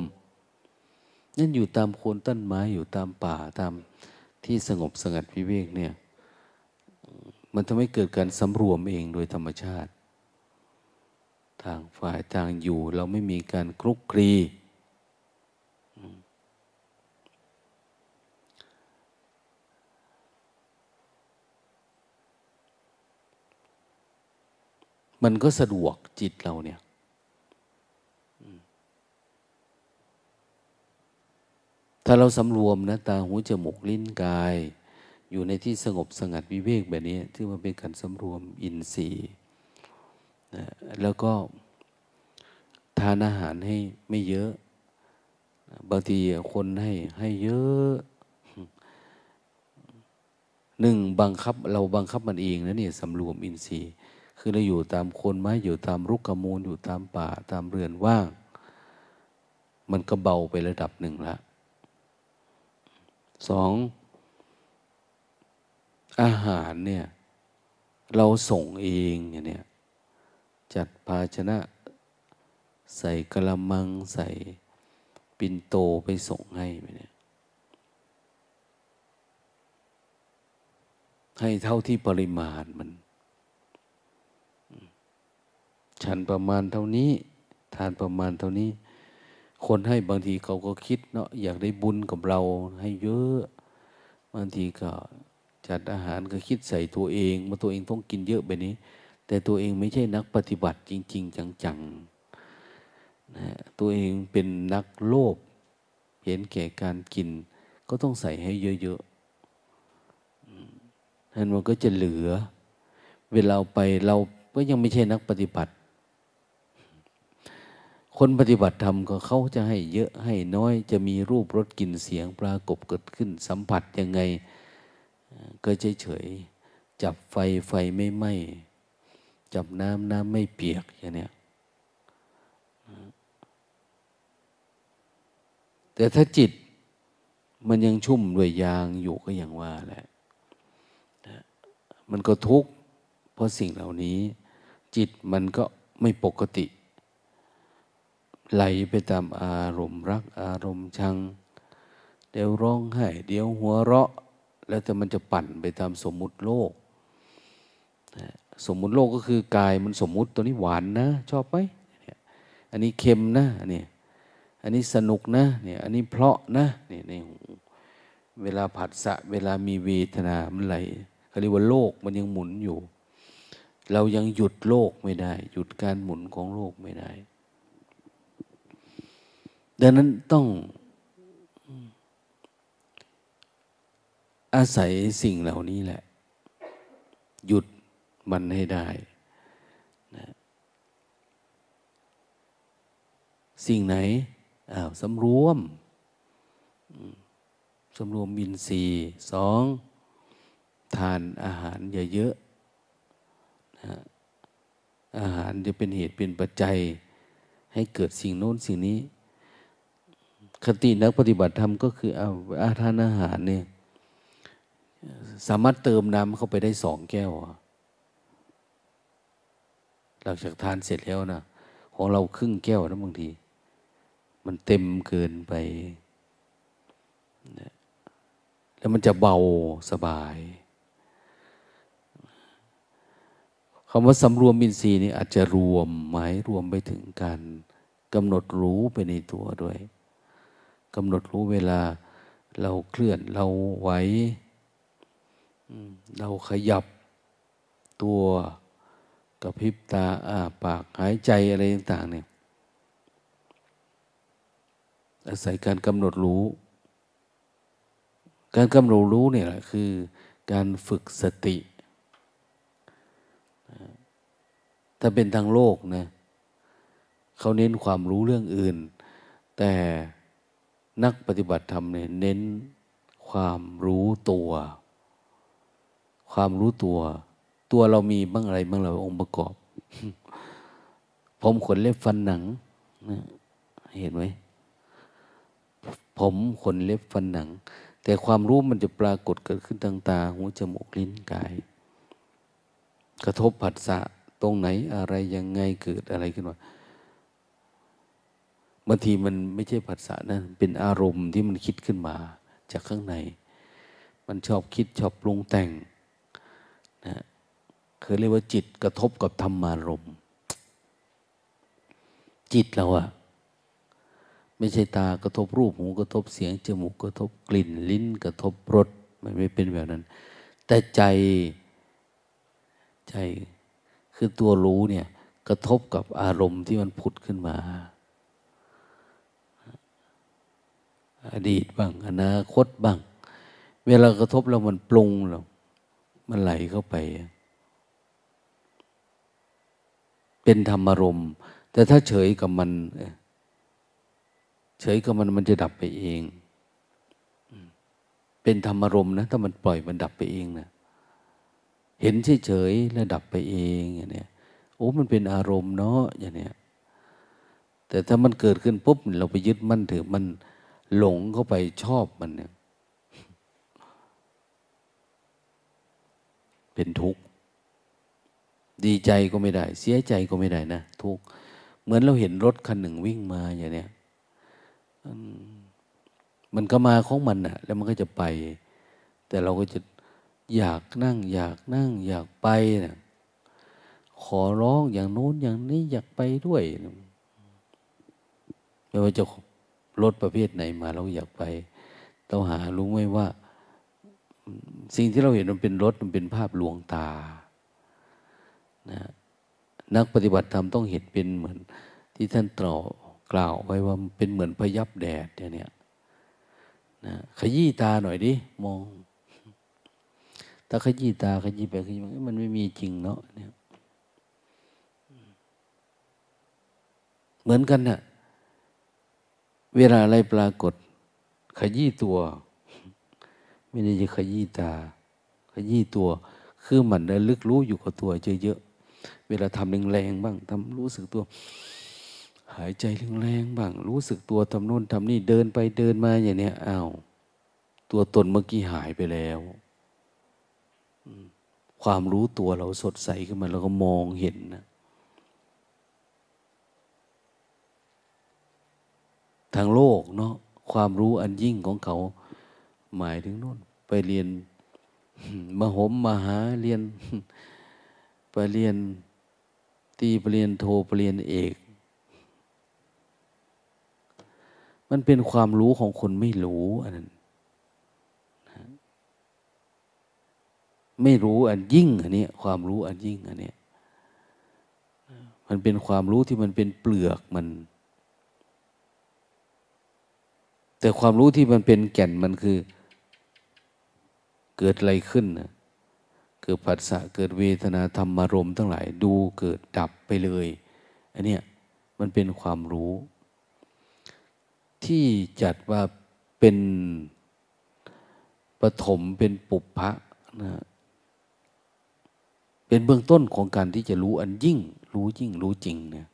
นั่นอยู่ตามโคนต้นไม้อยู่ตามป่าตามที่สงบสงัดวิเวกเนี่ย มันทำให้เกิดการสำรวมเองโดยธรรมชาติ ทางฝ่ายทางอยู่เราไม่มีการคลุกคลีมันก็สะดวกจิตเราเนี่ย ถ้าเราสำรวมนะ ตาหูจมูกลิ้นกาย อยู่ในที่สงบสงัดวิเวกแบบนี้ที่มันเป็นการสำรวมอินทรีย์นะแล้วก็ทานอาหารให้ไม่เยอะ บางทีคนให้ให้เยอะหนึ่งบังคับเราบังคับมันเองนะเนี่ยสำรวมอินทรีย์ คือเราอยู่ตามคนไม้อยู่ตามรุกขมูล อยู่ตามป่าตามเรือนว่าง มันก็เบาไประดับหนึ่งละสอง อาหารเนี่ย เราส่งเองอย่างเนี้ยจัดภาชนะใส่กระมังใส่ปินโตไปส่งให้ไปเนี่ยให้เท่าที่ปริมาณมัน ฉันประมาณเท่านี้ ทานประมาณเท่านี้ คนให้บางทีเขาก็คิดเนาะอยากได้บุญกับเราให้เยอะ บางทีก็ จัดอาหารก็คิดใส่ตัวเองมาตัวเองต้องกินเยอะแบบนี้ แต่ตัวเองไม่ใช่นักปฏิบัติจริง ๆ จังๆนะตัวเองเป็นนักโลภเห็นแก่การกิน ก็ต้องใส่ให้เยอะๆนั้นมันก็จะเหลือ เวลาไปเราก็ยังไม่ใช่นักปฏิบัติ คนปฏิบัติธรรมก็เขาจะให้เยอะให้น้อย จะมีรูปรสกลิ่นเสียงปรากฏเกิดขึ้นสัมผัสยังไง ก็เฉยเฉยจับไฟไฟไม่ไหม้จับน้ำน้ำไม่เปียกอย่างเนี้ยแต่ถ้าจิตมันยังชุ่มด้วยยางอยู่ก็อย่างว่าแหละมันก็ทุกข์เพราะสิ่งเหล่านี้ จิตมันก็ไม่ปกติ ไหลไปตามอารมณ์รักอารมณ์ชัง เดี๋ยวร้องไห้ เดี๋ยวหัวเราะ แล้วแต่มันจะปั่นไปตามสมมุติโลก สมมุติโลกก็คือกายมันสมมุติตัวนี้หวานนะ ชอบไหมอันนี้เค็มนะเนี่ยอันนี้สนุกนะเนี่ยอันนี้เพราะนะเนี่ยในหูเวลาผัสสะเวลามีเวทนามันไหลเขาเรียกว่าโลกมันยังหมุนอยู่ เรายังหยุดโลกไม่ได้ หยุดการหมุนของโลกไม่ได้ ดังนั้นต้อง อาศัยสิ่งเหล่านี้แหละ หยุดมันให้ได้นะสิ่งไหนอ้าวสำรวมสำรวมมินทรีย์สองทานอาหารเยอะๆนะอาหารจะเป็นเหตุเป็นปัจจัย ให้เกิดสิ่งโน้นสิ่งนี้ คตินักปฏิบัติธรรมก็คือเอาอาทานอาหารเนี่ย สามารถเติมน้ำเข้าไปได้สองแก้วหลังจากทานเสร็จแล้วนะของเราครึ่งแก้วนะบางที มันเต็มเกินไป แล้วมันจะเบาสบายคำว่าสำรวมอินทรีย์นี่อาจจะรวมหมายรวมไปถึงการกำหนดรู้ไปในตัวด้วยกำหนดรู้เวลาเราเคลื่อนเราไหว เราขยับตัวกระพริบตาอ้าปากหายใจอะไรต่างๆเนี่ยอาศัยการกำหนดรู้ การกำหนดรู้เนี่ยแหละคือการฝึกสติ ถ้าเป็นทางโลกนะเขาเน้นความรู้เรื่องอื่น แต่นักปฏิบัติธรรมเนี่ยเน้นความรู้ตัว ความรู้ตัว ตัวเรามีบ้างอะไรบ้างเราองค์ประกอบ ผมขนเล็บฟันหนังนะเห็นไหมผมขนเล็บฟันหนัง แต่ความรู้มันจะปรากฏเกิดขึ้นทางตาหูจมูกลิ้นกาย กระทบผัสสะตรงไหนอะไรยังไงเกิดอะไรขึ้นมาบางทีมันไม่ใช่ผัสสะนะเป็นอารมณ์ที่มันคิดขึ้นมา จากข้างใน มันชอบคิดชอบปรุงแต่ง คือเรียกว่าจิตกระทบกับธรรมารมณ์จิตเราอะไม่ใช่ตากระทบรูปหูกระทบเสียงจมูกกระทบกลิ่นลิ้นกระทบรสมันไม่เป็นแบบนั้น แต่ใจใจคือตัวรู้เนี่ยกระทบกับอารมณ์ที่มันผุดขึ้นมา อดีตบ้าง อนาคตบ้าง เวลากระทบแล้วมันปรุงแล้วมันไหลเข้าไป เป็นธรรมารมณ์ แต่ถ้าเฉยกับมัน เฉยกับมันมันจะดับไปเอง เป็นธรรมารมณ์นะถ้ามันปล่อยมันดับไปเองนะเห็นเฉยๆแล้วดับไปเองอย่างเนี้ยโอ้มันเป็นอารมณ์เนาะอย่างเนี้ยแต่ถ้ามันเกิดขึ้นปุ๊บเราไปยึดมั่นถือมันหลงเข้าไปชอบมันเนี่ยเป็นทุกข์ ดีใจก็ไม่ได้ เสียใจก็ไม่ได้นะทุกเหมือนเราเห็นรถคันหนึ่งวิ่งมาอย่างเนี้ยมันก็มาของมันนะแล้วมันก็จะไป แต่เราก็จะอยากนั่ง อยากนั่ง อยากไปนะขอร้องอย่างโน้นอย่างนี้อยากไปด้วยไม่ว่าจะรถประเภทไหนมาเราอยากไปเราหารู้ไหมว่า สิ่งที่เราเห็นมันเป็นรถมันเป็นภาพลวงตา นะนักปฏิบัติธรรมต้องเห็นเป็นเหมือนที่ท่านตรอกล่าวไว้ว่าเป็นเหมือนพยับแดดเนี่ยนะขยี้ตาหน่อยดิมอง ถ้าขยี้ตาขยี้ไปขยี้มามันไม่มีจริงเนาะเนี่ยเหมือนกันนะ่ะเวลาอะไรปรากฏ ขยี้ตัว ไม่ได้จะขยี้ตา ขยี้ตัว คือมันระลึกรู้อยู่กับตัวเยอะๆ วลาทำแรงๆบ้างทำรู้สึกตัว หายใจแรงๆบ้าง รู้สึกตัวทำโน่นทำนี่เดินไปเดินมาอย่างเนี้ยอ้าวตัวตนเมื่อกี้หายไปแล้วความรู้ตัวเราสดใสขึ้นมาเราก็มองเห็นนะทางโลกเนาะความรู้อันยิ่งของเขา หมายถึงนู่น ไปเรียนมหมมหาเรียน ไปเรียน ตีปเรียนโทปเรียนเอก มันเป็นความรู้ของคนไม่รู้อันนั้นไม่รู้อันยิ่งอันนี้ความรู้อันยิ่งอันนี้มันเป็นความรู้ที่มันเป็นเปลือกมัน แต่ความรู้ที่มันเป็นแก่นมันคือ เกิดอะไรขึ้นนะ เกิดผัสสะเกิดเวทนาธรรมารมทั้งหลายดูเกิดดับไปเลยอันเนี้ยมันเป็นความรู้ ที่จัดว่าเป็นปฐมเป็นปุพพะนะเป็นเบื้องต้นของการที่จะรู้อันยิ่ง รู้ยิ่งรู้จริงเนี่ย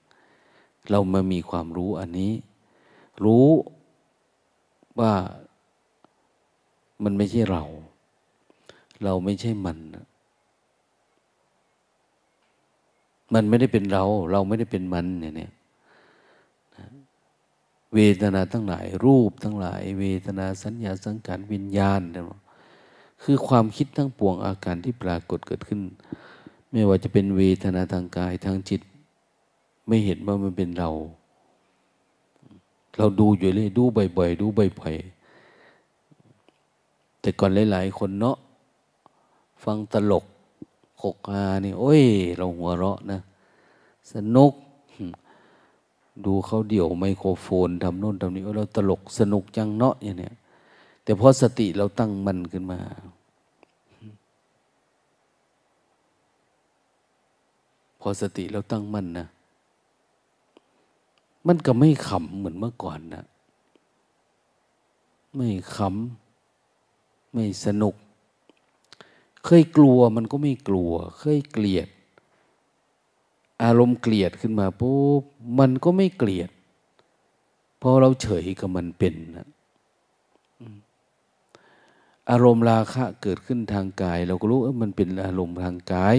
เรามามีความรู้อันนี้ รู้ว่ามันไม่ใช่เรา เราไม่ใช่มัน มันไม่ได้เป็นเรา เราไม่ได้เป็นมันเนี่ยเนี่ยวทนาทั้งหลาย รูปทั้งหลาย เวทนาสัญญาสังขารวิญญาณเนี่ยคือความคิดทั้งปวงอาการที่ปรากฏเกิดขึ้น ไม่ว่าจะเป็นเวทนาทางกายทางจิต ไม่เห็นว่ามันเป็นเรา เราดูอยู่เลยดูบ่อยๆดูบ่อยๆแต่ก่อนหลาย ๆ คนเนาะฟังตลก ขกฮานี่ โอ้ย เราหัวเราะนะ สนุก ดูเขาเดี่ยวไมโครโฟนทำโน่นทำนี้เราตลกสนุกจังเนาะอย่างเนี้ยแต่พอสติเราตั้งมันขึ้นมา พอสติเราตั้งมั่นนะ มันก็ไม่ขำเหมือนเมื่อก่อนนะ ไม่ขำไม่สนุก เคยกลัวมันก็ไม่กลัว เคยเกลียด อารมณ์เกลียดขึ้นมาปุ๊บมันก็ไม่เกลียดเพราะเราเฉยกับมันเป็นนะอารมณ์ราคะเกิดขึ้นทางกาย เราก็รู้ว่ามันเป็นอารมณ์ทางกาย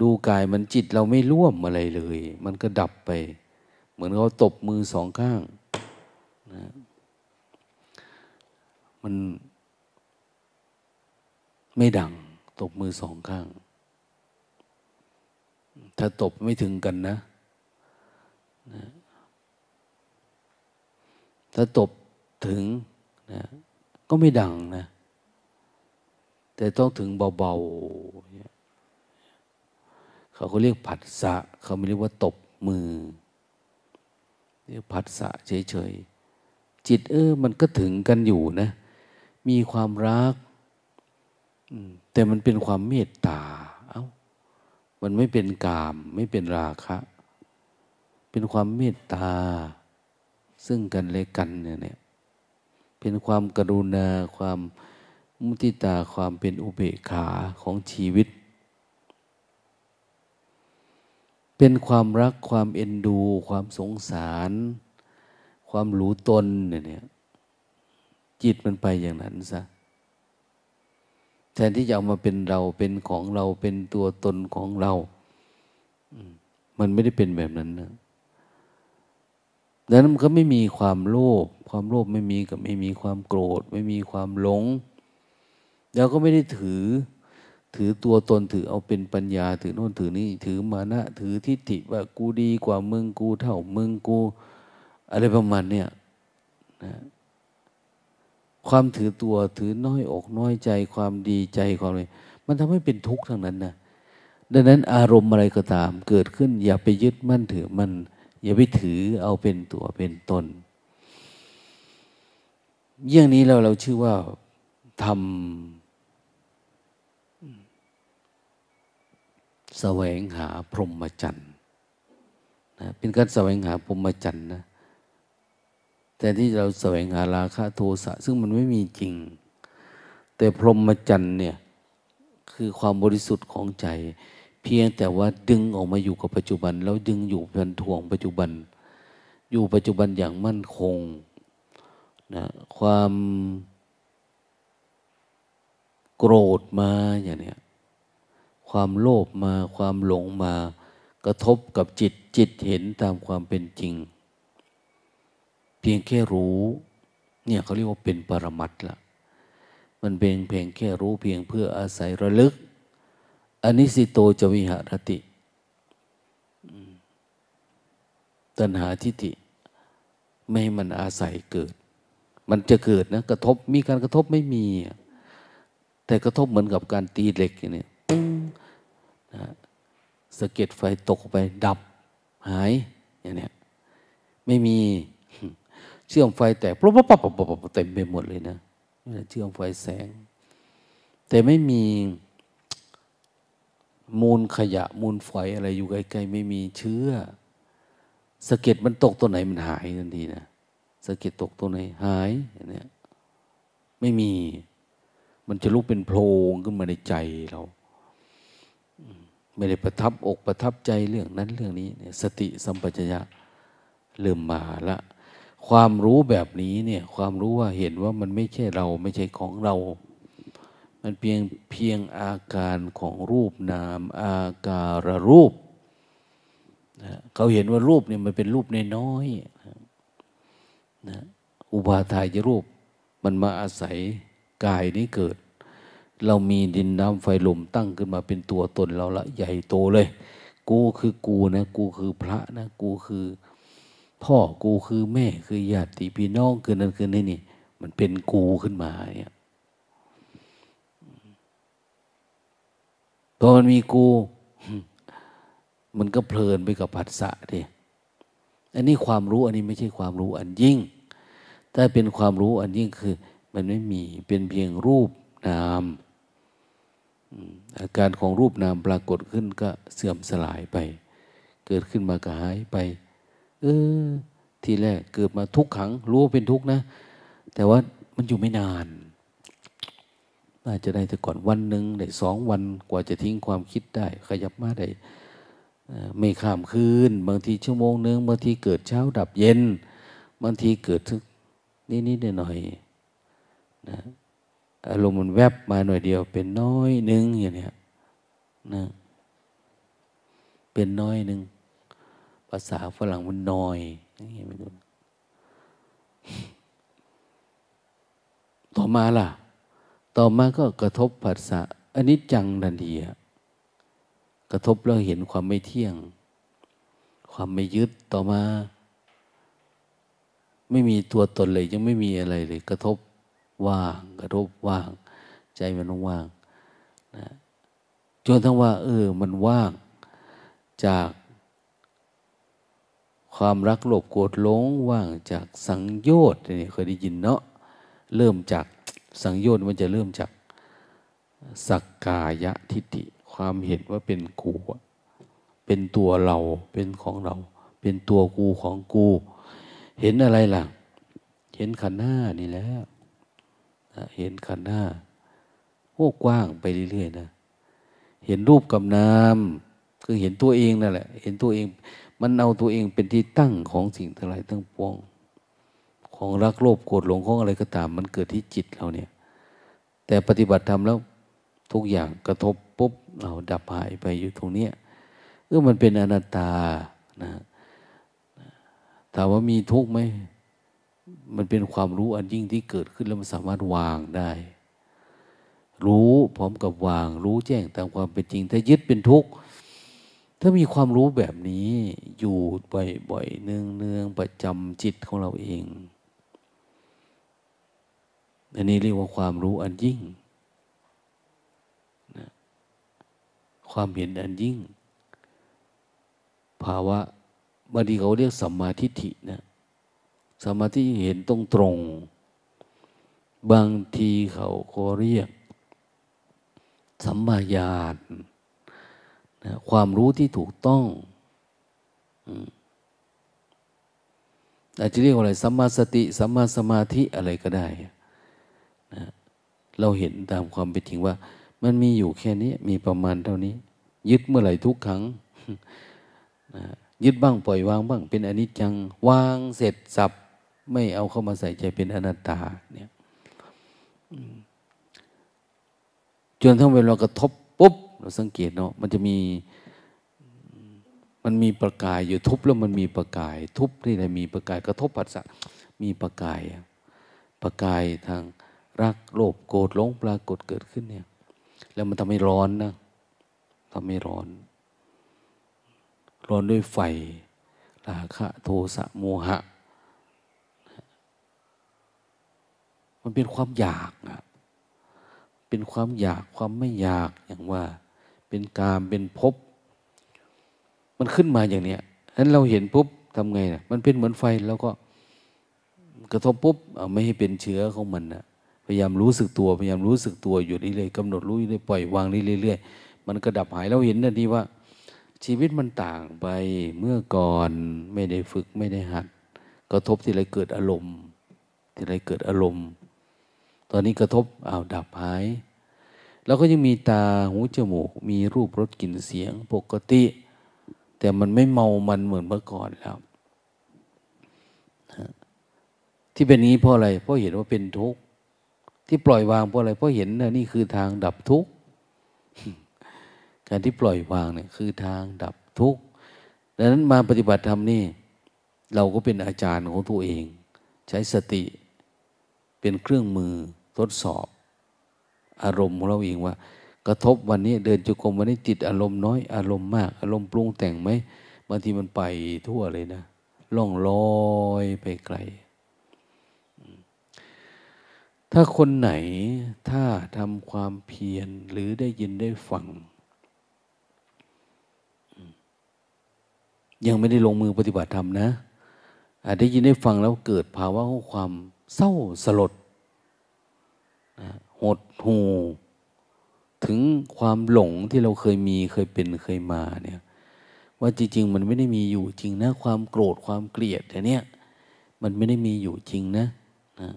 ดูกายมันจิตเราไม่ร่วมอะไรเลย มันก็ดับไป เหมือนเขาตบมือสองข้างนะมันไม่ดัง ตบมือสองข้าง ถ้าตบไม่ถึงกันนะนะ ถ้าตบถึงนะก็ไม่ดังนะ แต่ต้องถึงเบาๆ เขาก็เรียกผัสสะ เขาไม่เรียกว่าตบมือ เรียกผัสสะเฉยๆ จิตเออ มันก็ถึงกันอยู่นะ มีความรัก แต่มันเป็นความเมตตา เอ้า มันไม่เป็นกาม ไม่เป็นราคะ เป็นความเมตตา ซึ่งกันและกันเนี่ย เป็นความกรุณา ความมุติตา ความเป็นอุเบกขาของชีวิต เป็นความรัก ความเอ็นดู ความสงสาร ความรู้ตนเนี่ย จิตมันไปอย่างนั้นซะ แทนที่จะเอามาเป็นเราเป็นของเราเป็นตัวตนของเรา มันไม่ได้เป็นแบบนั้นนะดังนั้นมันก็ไม่มีความโลภความโลภไม่มีกับไม่มีความโกรธ ไม่มีความหลง แล้วก็ไม่ได้ถือถือตัวตนถือเอาเป็นปัญญา ถือโน่นถือนี่ถือมานะ ถือทิฏฐิว่ากูดีกว่ามึงกูเท่ามึงกู อะไรประมาณเนี้ยนะ ความถือตัวถือน้อยอกน้อยใจ ความดีใจความอะไรมันทำให้เป็นทุกข์ทั้งนั้นนะดังนั้นอารมณ์อะไรก็ตามเกิดขึ้น อย่าไปยึดมั่นถือมัน อย่าไปถือเอาเป็นตัวเป็นตนเยี่ยงนี้เราเราชื่อว่าทำแสวงหาพรหมจรรย์นะเป็นการแสวงหาพรหมจรรย์นะ แต่ที่เราแสวงหาราคะโทสะซึ่งมันไม่มีจริง แต่พรหมจรรย์เนี่ยคือความบริสุทธิ์ของใจ เพียงแต่ว่าดึงออกมาอยู่กับปัจจุบัน แล้วดึงอยู่เป็นทวงปัจจุบัน อยู่ปัจจุบันอย่างมั่นคงนะความโกรธมาอย่างเนี้ยความโลภมาความหลงมากระทบกับจิตจิตเห็นตามความเป็นจริง พียงแค่รู้ เนี่ยเขาเรียกว่าเป็นปรมัตละมันเป็นเพียงแค่รู้เพียงเพื่ออาศัยระลึกอันนี้สิโตจวิหารติตัณหาทิฏฐิไม่ให้มันอาศัยเกิด มันจะเกิดนะกระทบมีการกระทบไม่มี แต่กระทบเหมือนกับการตีเหล็กอย่างนี้ตึ้งนะสะเก็ดไฟตกไปดับหายอย่างนี้ไม่มี เชื่อมไฟแตกปุ๊บปั๊บปั๊บปั๊บเต็มไปหมดเลยนะเชื่อมไฟแสง แต่ไม่มีมูลขยะมูลฝอยอะไรอยู่ใกล้ๆไม่มีเชื้อสะเก็ดมันตกตัวไหนมันหายทันทีนะสะเก็ดตกตัวไหนหายอย่างนี้ไม่มี มันจะลุกเป็นโพรงขึ้นมาในใจเรา ไม่ได้ประทับอกประทับใจเรื่องนั้นเรื่องนี้สติสัมปชัญญะเริ่มมาละ ความรู้แบบนี้เนี่ย ความรู้ว่าเห็นว่ามันไม่ใช่เราไม่ใช่ของเรา มันเพียงเพียงอาการของรูปนาม อาการรูปนะเขาเห็นว่ารูปเนี่ยมันเป็นรูปน้อยนะอุปาทายรูป มันมาอาศัยกายนี้เกิด เรามีดินน้ำไฟลมตั้งขึ้นมาเป็นตัวตนเราละใหญ่โตเลย กูคือกูนะ กูคือพระนะ กูคือ พ่อกูคือแม่คือญาติพี่น้องคือนั่นคือนี่นี่ มันเป็นกูขึ้นมาเนี่ยพอมันมีกู มันก็เพลินไปกับผัสสะดิอันนี้ความรู้อันนี้ไม่ใช่ความรู้อันยิ่ง ถ้าเป็นความรู้อันยิ่งคือ มันไม่มีเป็นเพียงรูปนามอาการของรูปนามปรากฏขึ้นก็เสื่อมสลายไป เกิดขึ้นมาก็หายไป เออ ทีแรกเกิดมาทุกขัง รู้ว่าเป็นทุกนะ แต่ว่ามันอยู่ไม่นานน่าจะได้แต่ก่อนวันหนึ่งได้สองวันกว่าจะทิ้งความคิดได้ ขยับมาได้ไม่ข้ามคืน บางทีชั่วโมงหนึ่งบางทีเกิดเช้าดับเย็น บางทีเกิดทึกนิดๆหน่อยๆนะอารมณ์มันแวบมาหน่อยเดียว เป็นน้อยหนึ่งอย่างนี้นะเป็นน้อยหนึ่งาษาฝรั่งมันน้อยนี่ไม่รู้ต่อมาล่ะ ต่อมาก็กระทบภาษาอันนี้จังดันดีอะกระทบแล้วเห็นความไม่เที่ยง ความไม่ยึดต่อมา ไม่มีตัวตนเลย ยังไม่มีอะไรเลย กระทบว่าง กระทบว่าง ใจมันว่างนะจนทั้งว่า เออ มันว่างจาก ความรักโลภโกรธหลงว่างจากสังโยชน์นี่เคยได้ยินเนาะเริ่มจากสังโยชน์มันจะเริ่มจากสักกายทิฏฐิความเห็นว่าเป็นกู เป็นตัวเราเป็นของเรา เป็นตัวกูของกู เห็นอะไรล่ะ เห็นขันหน้านี่แหละเห็นขันหน้าโอ้กว้างไปเรื่อยๆนะเห็นรูปกับนามคือเห็นตัวเองนั่นแหละ เห็นตัวเอง มันเอาตัวเองเป็นที่ตั้งของสิ่งทั้งหลายทั้งปวง ของรักโลภโกรธหลงของอะไรก็ตาม มันเกิดที่จิตเราเนี่ย แต่ปฏิบัติธรรมแล้วทุกอย่างกระทบปุ๊บเราดับหายไปอยู่ตรงนี้เออมันเป็นอนัตตานะถามว่ามีทุกข์ไหมมันเป็นความรู้อันยิ่งที่เกิดขึ้นแล้วมันสามารถวางได้ รู้พร้อมกับวาง รู้แจ้งตามความเป็นจริง ถ้ายึดเป็นทุกข์ ถ้ามีความรู้แบบนี้อยู่บ่อยๆเนืองๆประจำจิตของเราเอง อันนี้เรียกว่าความรู้อันยิ่งความเห็นอันยิ่ง ภาวะบางทีเขาเรียกสัมมาทิฏฐินะสัมมาทิฏฐิเห็นตรงตรง บางทีเขาก็เรียกสัมมาญาณ นะความรู้ที่ถูกต้องอาจจะเรียกว่าอะไรสัมมาสติสัมมาสมาธิอะไรก็ได้นะเราเห็นตามความเป็นจริงว่า มันมีอยู่แค่นี้ มีประมาณเท่านี้ ยึดเมื่อไหร่ทุกครั้งยึดบ้างปล่อยวางบ้าง เป็นอนิจจัง วางเสร็จสับไม่เอาเข้ามาใส่ใจเป็นอนัตตาเนี่ยจนทั้งเวลากระทบ เราสังเกตเนาะมันจะมีมันมีประกายอยู่ทุบแล้วมันมีประกาย ทุบนี่แหละมีประกายกระทบผัสสะมีประกาย ประกายทางรักโลภโกรธหลงปรากฏเกิดขึ้นเนี่ย แล้วมันทำให้ร้อนนะทำให้ร้อน ร้อนด้วยไฟราคะโทสะโมหะ มันเป็นความอยากอะเป็นความอยากความไม่อยากอย่างว่า เป็นกามเป็นภพมันขึ้นมาอย่างเนี้ยนั้นเราเห็นปุ๊บทำไงนะมันเป็นเหมือนไฟแล้วก็กระทบปุ๊บเอาไม่ให้เป็นเชื้อของมันนะพยายามรู้สึกตัวพยายามรู้สึกตัวอยู่เรื่อยๆกำหนดรู้เรื่อยๆปล่อยวางเรื่อยๆมันก็ดับหายเราเห็นทันทีว่า ชีวิตมันต่างไปเมื่อก่อนไม่ได้ฝึกไม่ได้หัด กระทบที่ไรเกิดอารมณ์ ที่ไรเกิดอารมณ์ ตอนนี้กระทบอ้าวดับหาย แล้วก็ยังมีตาหูจมูก มีรูปรสกลิ่นเสียงปกติ แต่มันไม่เมามันเหมือนเมื่อก่อนแล้ว ที่เป็นนี้เพราะอะไร เพราะเห็นว่าเป็นทุกข์ ที่ปล่อยวางเพราะอะไร เพราะเห็นนะนี่คือทางดับทุกข์ การที่ปล่อยวางเนี่ยคือทางดับทุกข์ ดังนั้นมาปฏิบัติธรรมนี่ เราก็เป็นอาจารย์ของตัวเอง ใช้สติเป็นเครื่องมือทดสอบ อารมณ์ของเราเองว่า กระทบวันนี้เดินจุกรมวันนี้ติดอารมณ์น้อยอารมณ์มาก อารมณ์ปรุงแต่งไหมบางทีมันไปทั่วเลยนะล่องลอยไปไกล ถ้าคนไหนถ้าทำความเพียรหรือได้ยินได้ฟัง ยังไม่ได้ลงมือปฏิบัติธรรมนะอาจได้ยินได้ฟังแล้วเกิดภาวะของความเศร้าสลด หดหูถึงความหลงที่เราเคยมีเคยเป็นเคยมาเนี่ย ว่าจริง ๆ มันไม่ได้มีอยู่จริงนะ ความโกรธความเกลียดแต่เนี้ยมันไม่ได้มีอยู่จริงนะนะ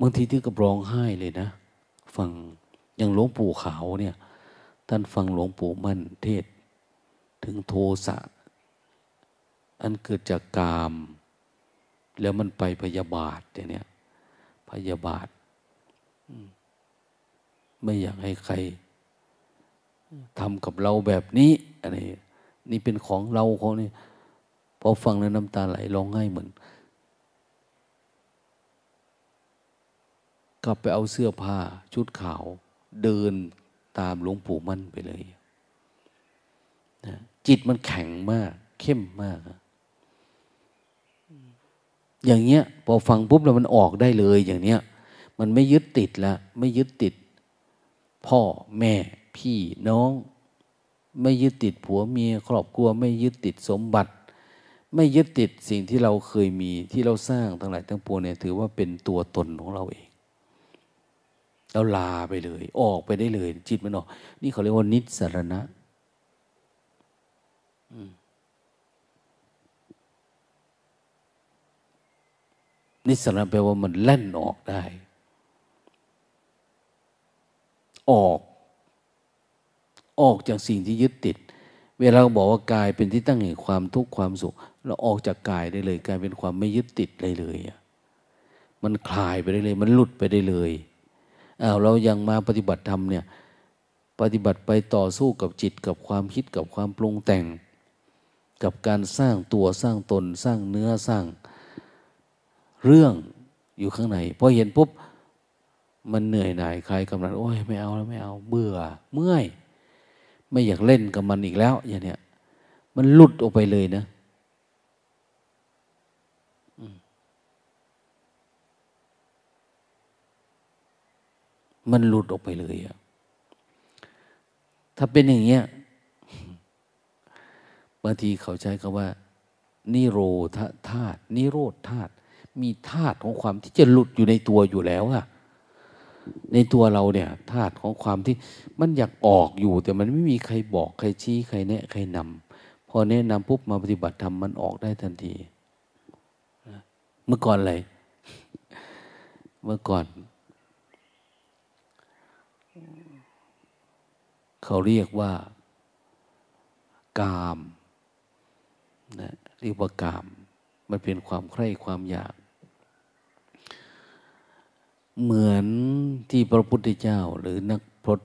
บางทีที่กับร้องไห้เลยนะฟังอย่างหลวงปู่ขาวเนี่ย ท่านฟังหลวงปู่มั่นเทศ ถึงโทสะ อันเกิดจากกาม แล้วมันไปพยาบาทเนี่ยพยาบาท ไม่อยากให้ใครทำกับเราแบบนี้อะไรนี่เป็นของเราของนี่พอฟังแล้วน้ำตาไหลร้องไห้เหมือนกลับไปเอาเสื้อผ้าชุดขาวเดินตามหลวงปู่มั่นไปเลยนะจิตมันแข็งมาก เข้มมาก อย่างเงี้ยพอฟังปุ๊บแล้วมันออกได้เลยอย่างเนี้ยมันไม่ยึดติดละไม่ยึดติด พ่อแม่พี่น้อง ไม่ยึดติดผัวเมียครอบครัว ไม่ยึดติดสมบัติ ไม่ยึดติดสิ่งที่เราเคยมีที่เราสร้างทั้งหลายทั้งปวงเนี่ยถือว่าเป็นตัวตนของเราเองแล้วลาไปเลย ออกไปได้เลย จิตมันออก นี่เขาเรียกว่านิสรณะ นิสรณะแปลว่ามันแล่นออกได้ ออก ออกจากสิ่งที่ยึดติด เวลาบอกว่ากายเป็นที่ตั้งแห่งความทุกข์ความสุข เราออกจากกายได้เลยกลายเป็นความไม่ยึดติดเลยเลยมันคลายไปได้เลย มันหลุดไปได้เลยอ้าวเรายังมาปฏิบัติธรรมเนี่ย ปฏิบัติไปต่อสู้กับจิตกับความคิดกับความปรุงแต่ง กับการสร้างตัวสร้างตนสร้างเนื้อสร้าง เรื่องอยู่ข้างในพอเห็นปุ๊บมันเหนื่อยหน่ายคลายกำลังโอ้ยไม่เอาแล้วไม่เอาเบื่อ เมื่อย ไม่อยากเล่นกับมันอีกแล้วอย่างเนี้ยมันหลุดออกไปเลยนะมันหลุดออกไปเลยอะถ้าเป็นอย่างเงี้ยบางทีเขาใช้คำว่า นิโรธธาตุนิโรธธาตุ มีธาตุของความที่จะหลุดอยู่ในตัวอยู่แล้วอะในตัวเราเนี่ยธาตุของความที่มันอยากออกอยู่ แต่มันไม่มีใครบอกใครชี้ใครแนะใครนำพอแนะนำปุ๊บมาปฏิบัติธรรมมันออกได้ทันทีเมื่อก่อนอะไรเมื่อก่อน เขาเรียกว่า กามนะเรียกว่ากาม มันเป็นความใคร่ความอยาก เหมือนที่พระพุทธเจ้า หรือนักพรต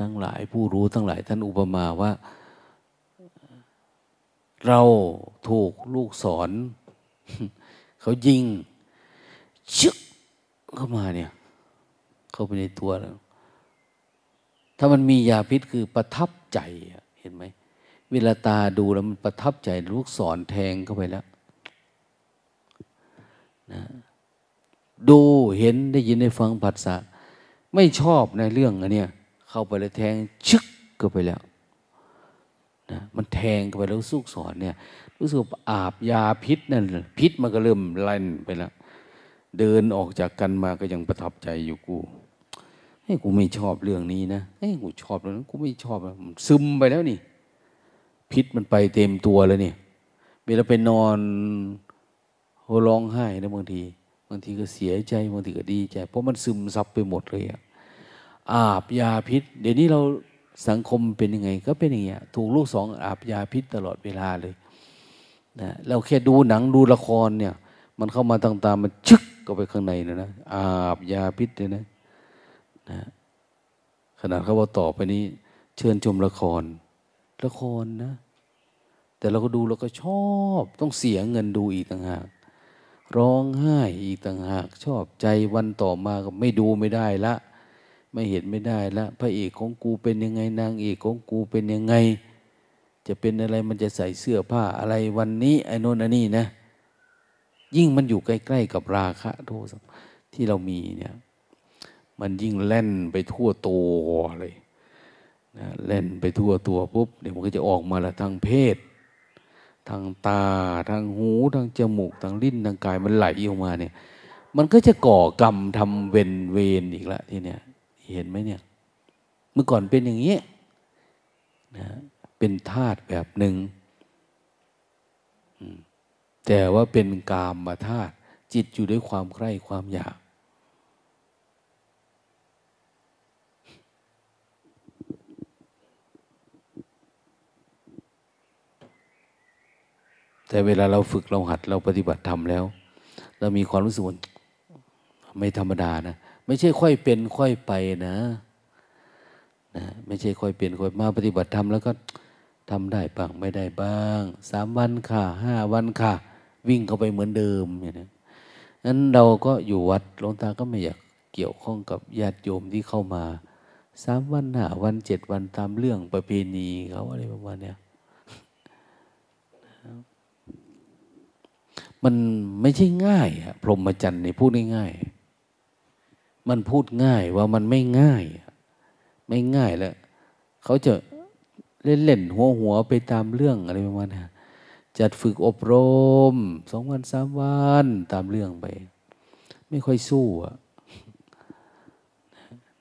ทั้งหลายผู้รู้ทั้งหลายท่านอุปมาว่า เราถูกลูกศรเขายิงชึกเข้ามาเนี่ย เข้าไปในตัวแล้ว ถ้ามันมียาพิษคือประทับใจเห็นไหมเวลาตาดูแล้วมันประทับใจลูกศรแทงเข้าไปแล้วนะ ดูเห็นได้ยินได้ฟังผัสสะไม่ชอบในเรื่องอันเนี้ยเข้าไปแล้วแทงชึกก็ไปแล้วนะมันแทงเข้าไปแล้วสุกสอนเนี่ย รู้สึกอาบยาพิษนั่นพิษมันก็เริ่มลั่นไปแล้ว เดินออกจากกันมาก็ยังประทับใจอยู่กูให้กูไม่ชอบเรื่องนี้นะให้กูชอบเรื่องนั้นกูไม่ชอบนะซึมไปแล้วนี่ พิษมันไปเต็มตัวแล้วเนี่ยเวลาไปนอนร้องไห้นะบางที บางทีก็เสียใจบางทีก็ดีใจ เพราะมันซึมซับไปหมดเลยอะอาบยาพิษ เดี๋ยวนี้เราสังคมเป็นยังไง ก็เป็นอย่างเงี้ยถูกลูกสองอาบยาพิษตลอดเวลาเลยนะเราแค่ดูหนังดูละครเนี่ย มันเข้ามาต่างๆมันชึกก็ไปข้างในนะนะอาบยาพิษเลยนะนะขนาดเขาว่าต่อไปนี้ เชิญชมละคร ละครนะ แต่เราก็ดูเราก็ชอบ ต้องเสียเงินดูอีกต่างหาก ร้องไห้อีกต่างหากชอบใจวันต่อมาก็ไม่ดูไม่ได้ละ ไม่เห็นไม่ได้ละ พระเอกของกูเป็นยังไงนางเอกของกูเป็นยังไง จะเป็นอะไรมันจะใส่เสื้อผ้าอะไรวันนี้ไอ้นนอันนี้นะ ยิ่งมันอยู่ใกล้ๆกับราคะโทสะที่เรามีเนี่ยมันยิ่งแล่นไปทั่วตัวเลยนะเล่นไปทั่วตัวปุ๊บเดี๋ยวมันก็จะออกมาละทางเพศ ทางตาทางหูทางจมูกทางลิ้นทางกายมันไหลออกมาเนี่ย มันก็จะก่อกรรมทำเวนเวนอีกละทีเนี้ยเห็นไหมเนี่ย เมื่อก่อนเป็นอย่างนี้นะเป็นธาตุแบบหนึ่งแต่ว่าเป็นกามมาธาตุจิตอยู่ด้วยความใคร่ความอยาก แต่เวลาเราฝึกเราหัดเราปฏิบัติธรรมแล้ว เรามีความรู้สึกว่าไม่ธรรมดานะ ไม่ใช่ค่อยเป็นค่อยไปนะนะไม่ใช่ค่อยเป็นค่อยมาปฏิบัติธรรมแล้วก็ทำได้บ้างไม่ได้บ้างสามวันค่ะห้าวันค่ะ วิ่งเข้าไปเหมือนเดิมอย่างนี้นั้นเราก็อยู่วัดหลวงตาก็ไม่อยากเกี่ยวข้องกับญาติโยมที่เข้ามาสามวันห้าวันเจ็ดวันตามเรื่องประเพณีเขาอะไรประมาณเนี้ย มันไม่ใช่ง่ายอะพรหมจรรย์นี่พูดง่ายๆมันพูดง่ายว่ามันไม่ง่าย ไม่ง่ายแล้วเขาจะเล่นเล่นหัวหัวไปตามเรื่องอะไรประมาณนี้จัดฝึกอบรมสองวันสามวันตามเรื่องไป ไม่ค่อยสู้อะ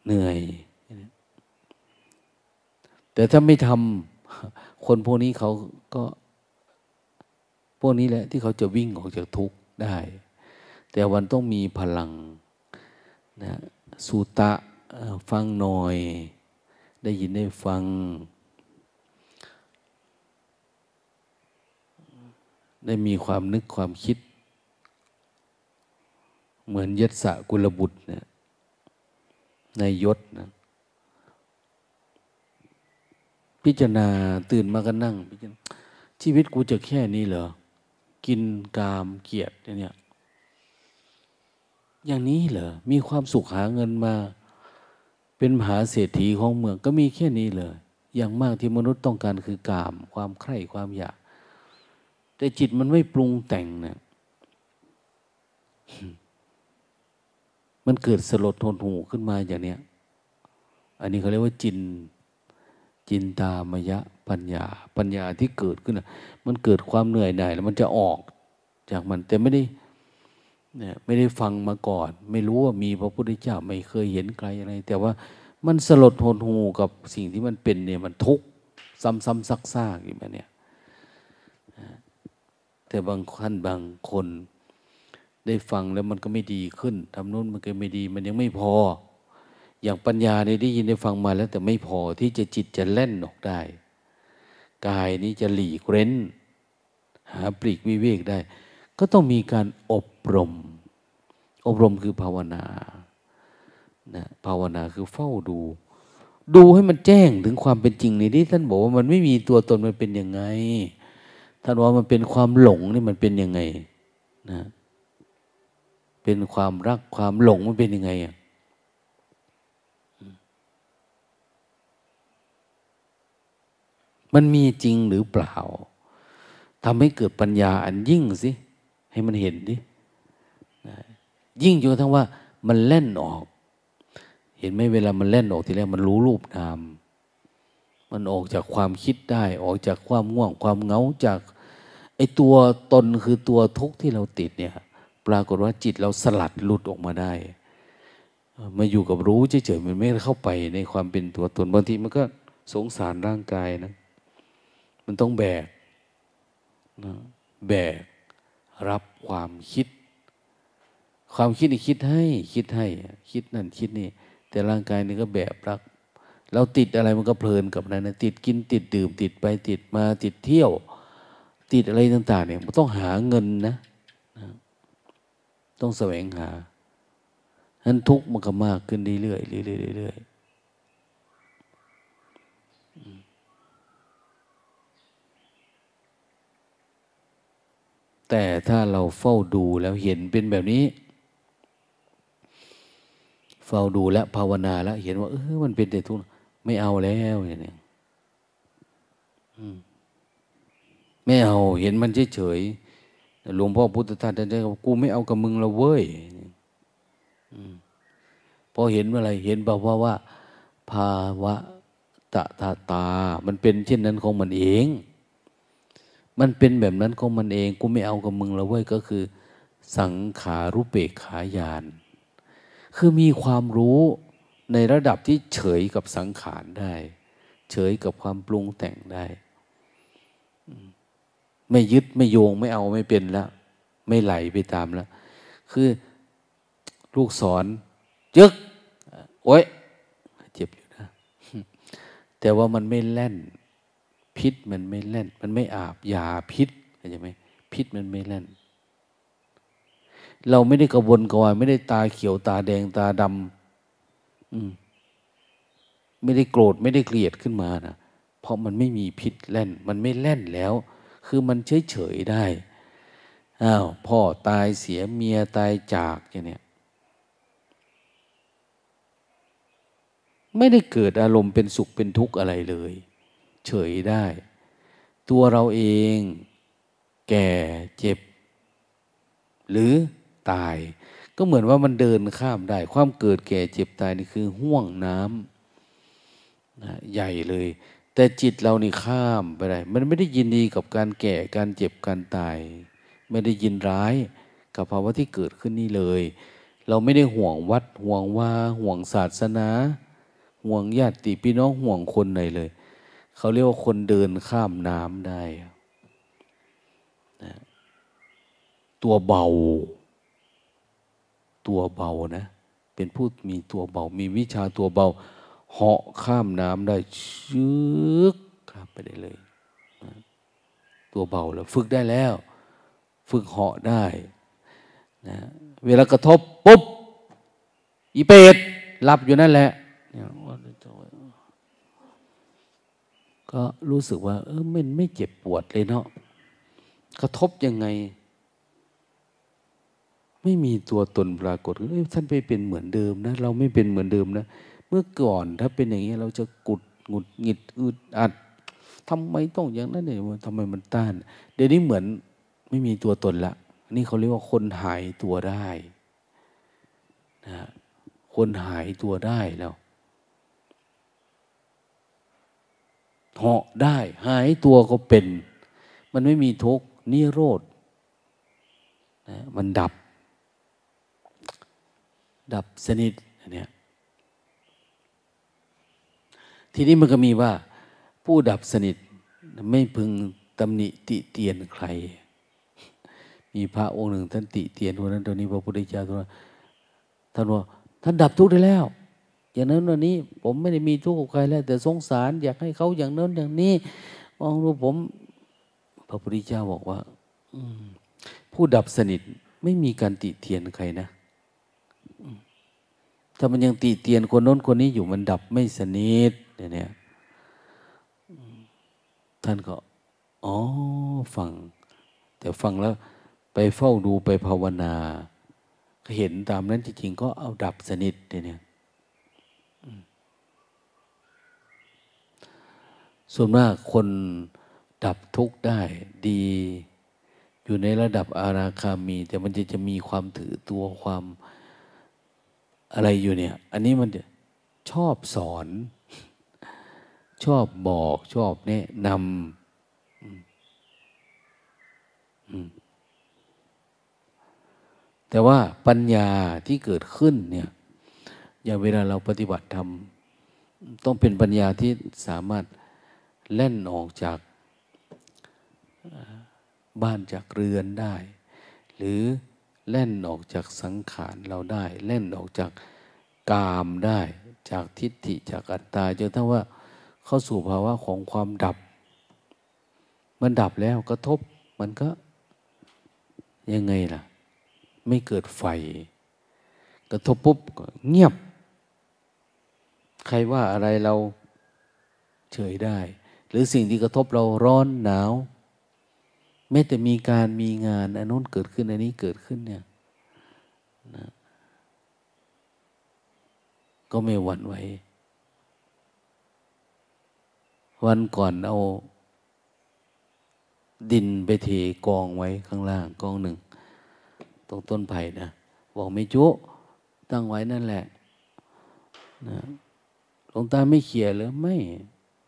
เหนื่อย แต่ถ้าไม่ทำคนพวกนี้เขาก็ พวกนี้แหละที่เขาจะวิ่งออกจากทุกข์ได้ แต่วันต้องมีพลังนะสุตะฟังหน่อย ได้ยินได้ฟัง ได้มีความนึกความคิด เหมือนยศสะกุลบุตรเนี่ยในยศนะพิจารณาตื่นมาก็นั่งพิจารณาชีวิตกูจะแค่นี้เหรอ กินกามเกียรติเนี่ย อย่างนี้เหรอ มีความสุขหาเงินมา เป็นมหาเศรษฐีของเมืองก็มีแค่นี้เลย อย่างมากที่มนุษย์ต้องการคือกาม ความใคร่ความอยาก แต่จิตมันไม่ปรุงแต่งเนะมันเกิดสลดทนหูขึ้นมาอย่างเนี้ย อันนี้เขาเรียกว่าจิน จินตามยะปัญญา ปัญญาที่เกิดขึ้นมันเกิดความเหนื่อยหน่ายแล้วมันจะออกจากมันแต่ไม่ได้เนี่ยไม่ได้ฟังมาก่อน ไม่รู้ว่ามีพระพุทธเจ้าไม่เคยเห็นใครอะไร แต่ว่ามันสลดทนหูกับสิ่งที่มันเป็นเนี่ยมันทุกข์ซ้ำๆซักๆอยู่มเนี่ยแต่บางท่านบางคน ได้ฟังแล้วมันก็ไม่ดีขึ้นทำนู้นมันก็ไม่ดี มันยังไม่พอ อย่างปัญญาเนี่ยได้ยินได้ฟังมาแล้ว แต่ไม่พอที่จะจิตจะเล่นออกได้ กายนี้จะหลีกเร้น หาปลีกวิเวกได้ ก็ต้องมีการอบรม อบรมคือภาวนานะภาวนาคือเฝ้าดู ดูให้มันแจ้งถึงความเป็นจริงในที่ท่านบอกว่ามันไม่มีตัวตนมันเป็นยังไง ท่านว่ามันเป็นความหลงนี่มันเป็นยังไงนะเป็นความรักความหลงมันเป็นยังไงอะ มันมีจริงหรือเปล่าทำให้เกิดปัญญาอันยิ่งสิ ให้มันเห็นดิยิ่งจนกระทั้งว่ามันเล่นออก เห็นไหมเวลามันเล่นออกทีแรกมันรู้รูปนาม มันออกจากความคิดได้ ออกจากความง่วงความเหงาจากไอตัวตนคือตัวทุกข์ที่เราติดเนี่ย ปรากฏว่าจิตเราสลัดหลุดออกมาได้ มาอยู่กับรู้เฉยๆมันไม่เข้าไปในความเป็นตัวตนบางทีมันก็สงสารร่างกายนะ มันต้องแบกนะแบกรับความคิด ความคิดนี่คิดให้คิดให้ คิดนั่นคิดนี่ แต่ร่างกายนี่ก็แบกรับเราติดอะไรมันก็เพลินกับนั้นนะติดกินติดดื่ม ติดไปติดมาติดเที่ยว ติดอะไรต่าง ๆ เนี่ยมันต้องหาเงินนะนะต้องแสวงหานั้นทุกข์มันก็มากขึ้นเรื่อยๆเรื่อยๆเรื่อยๆ แต่ถ้าเราเฝ้าดูแล้วเห็นเป็นแบบนี้ เฝ้าดูและภาวนาแล้วเห็นว่าเออมันเป็นแต่ทุกข์ไม่เอาแล้วอย่างนี้ไม่เอาเห็นมันเฉยๆหลวงพ่อพุทธทาสท่านบอกกูไม่เอากับมึงละเว้ยพอเห็นอะไรเห็นบอกว่าว่า ภาวะตะตาตา มันเป็นเช่นนั้นของมันเอง มันเป็นแบบนั้นของมันเอง กูไม่เอากับมึงแล้วเว้ยก็คือ สังขารุเปกขายาน คือมีความรู้ในระดับที่เฉยกับสังขารได้ เฉยกับความปรุงแต่งได้ ไม่ยึดไม่โยงไม่เอาไม่เป็นแล้ว ไม่ไหลไปตามแล้ว คือลูกสอนยึกโอ้ยเจ็บอยู่นะ แต่ว่ามันไม่แล่น พิษมันไม่เล่น มันไม่อาบยาพิษเข้าใจไหมพิษมันไม่เล่น เราไม่ได้กระวนกระวายไม่ได้ตาเขียวตาแดงตาดำอืมไม่ได้โกรธไม่ได้เกลียดขึ้นมานะเพราะมันไม่มีพิษเล่น มันไม่เล่นแล้ว คือมันเฉยเฉยได้อ้าวพ่อตายเสียเมียตายจากอย่างเนี้ยไม่ได้เกิดอารมณ์เป็นสุขเป็นทุกข์อะไรเลย เฉยได้ ตัวเราเอง แก่เจ็บ หรือตาย ก็เหมือนว่ามันเดินข้ามได้ ความเกิดแก่เจ็บตายนี่คือห่วงน้ำนะใหญ่เลย แต่จิตเรานี่ข้ามไปได้ มันไม่ได้ยินดีกับการแก่การเจ็บการตาย ไม่ได้ยินร้ายกับภาวะที่เกิดขึ้นนี่เลย เราไม่ได้ห่วงวัดห่วงว่าห่วงศาสนาห่วงญาติพี่น้องห่วงคนไหนเลย เขาเรียกว่าคนเดินข้ามน้ำได้นะตัวเบา ตัวเบานะ เป็นผู้มีตัวเบา มีวิชาตัวเบา เหาะข้ามน้ำได้ชึกข้ามไปได้เลยนะตัวเบาแล้ว ฝึกได้แล้ว ฝึกเหาะได้นะเวลากระทบปุ๊บอีเป็ดหลับอยู่นั่นแหละ ก็รู้สึกว่า เออมันไม่เจ็บปวดเลยเนาะกระทบยังไง ไม่มีตัวตนปรากฏเอ้ยท่านไปเป็นเหมือนเดิมนะ เราไม่เป็นเหมือนเดิมนะ เมื่อก่อนถ้าเป็นอย่างนี้เราจะกุดหงุดหงิดอึดอัดทำไมต้องอย่างนั้นเนี่ยทำไมมันต้าน เดี๋ยวนี้เหมือนไม่มีตัวตนละนี่เขาเรียกว่าคนหายตัวได้นะคนหายตัวได้แล้ว เหาะได้หายตัวก็เป็น มันไม่มีทุกนิโรธนะมันดับ ดับสนิทอันนี้ทีนี้มันก็มีว่า ผู้ดับสนิทไม่พึงตำหนิติเตียนใคร มีพระองค์หนึ่งท่านติเตียนคนนั้นตัวนี้พระพุทธเจ้าตัวนั้นท่านว่าท่านดับทุกข์ได้แล้ว อย่างนั้นวันนี้ ผมไม่ได้มีทุกข์กับใครแล้วแต่สงสาร อยากให้เขาอย่างนั้นอย่างนี้มองดูผม พระพุทธเจ้าบอกว่าผู้ดับสนิทไม่มีการติเตียนใครนะถ้ามันยังติเตียนคนโน้นคนนี้อยู่มันดับไม่สนิทเนี่ยท่านก็อ๋อฟัง แต่ฟังแล้วไปเฝ้าดูไปภาวนา เห็นตามนั้นจริงๆก็เอาดับสนิทเนี่ย ส่วนมากคนดับทุกข์ได้ดี อยู่ในระดับอาราคามี แต่มันจะจะมีความถือตัวความอะไรอยู่เนี่ย อันนี้มันชอบสอน ชอบบอกชอบแนะนำแต่ว่าปัญญาที่เกิดขึ้นเนี่ย อย่างเวลาเราปฏิบัติธรรมต้องเป็นปัญญาที่สามารถ เล่นออกจากบ้านจากเรือนได้ หรือเล่นออกจากสังขารเราได้เล่นออกจากกามได้ จากทิฏฐิจากอัตตาจนทั้งว่าเข้าสู่ภาวะของความดับ มันดับแล้วกระทบมันก็ยังไงล่ะ ไม่เกิดไฟ กระทบปุ๊บเงียบ ใครว่าอะไรเราเฉยได้ หรือสิ่งที่กระทบเราร้อนหนาวแม้แต่มีการมีงานอันนู้นเกิดขึ้นอันนี้เกิดขึ้นเนี่ยนะก็ไม่หวั่นไหววันก่อนเอา ดินไปเทกองไว้ข้างล่างกองหนึ่ง ตรงต้นไผ่นะบอกไม่จุตั้งไว้นั่นแหละนะหลวงตาไม่เขี่ยหรือไม่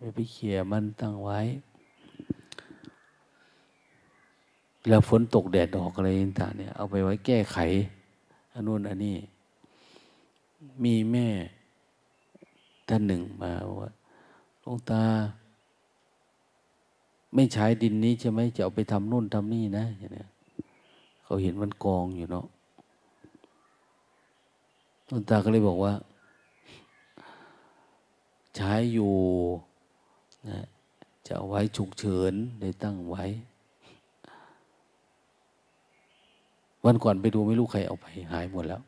ไม่ไปเขี่ยมันตั้งไว้ แล้วฝนตกแดดออกอะไรต่างเนี่ยเอาไปไว้แก้ไขอันนู้นอันนี้ มีแม่ท่านหนึ่งมาว่าหลวงตา ไม่ใช้ดินนี้ใช่ไหมจะเอาไปทำนู่นทำนี่นะอย่างนี้เขาเห็นมันกองอยู่เนาะหลวงตาก็เลยบอกว่า ใช้อยู่ นะจะเอาไว้ฉุกเฉินเลยตั้งไว้ วันก่อนไปดูไม่รู้ใครเอาไปหายหมดแล้ว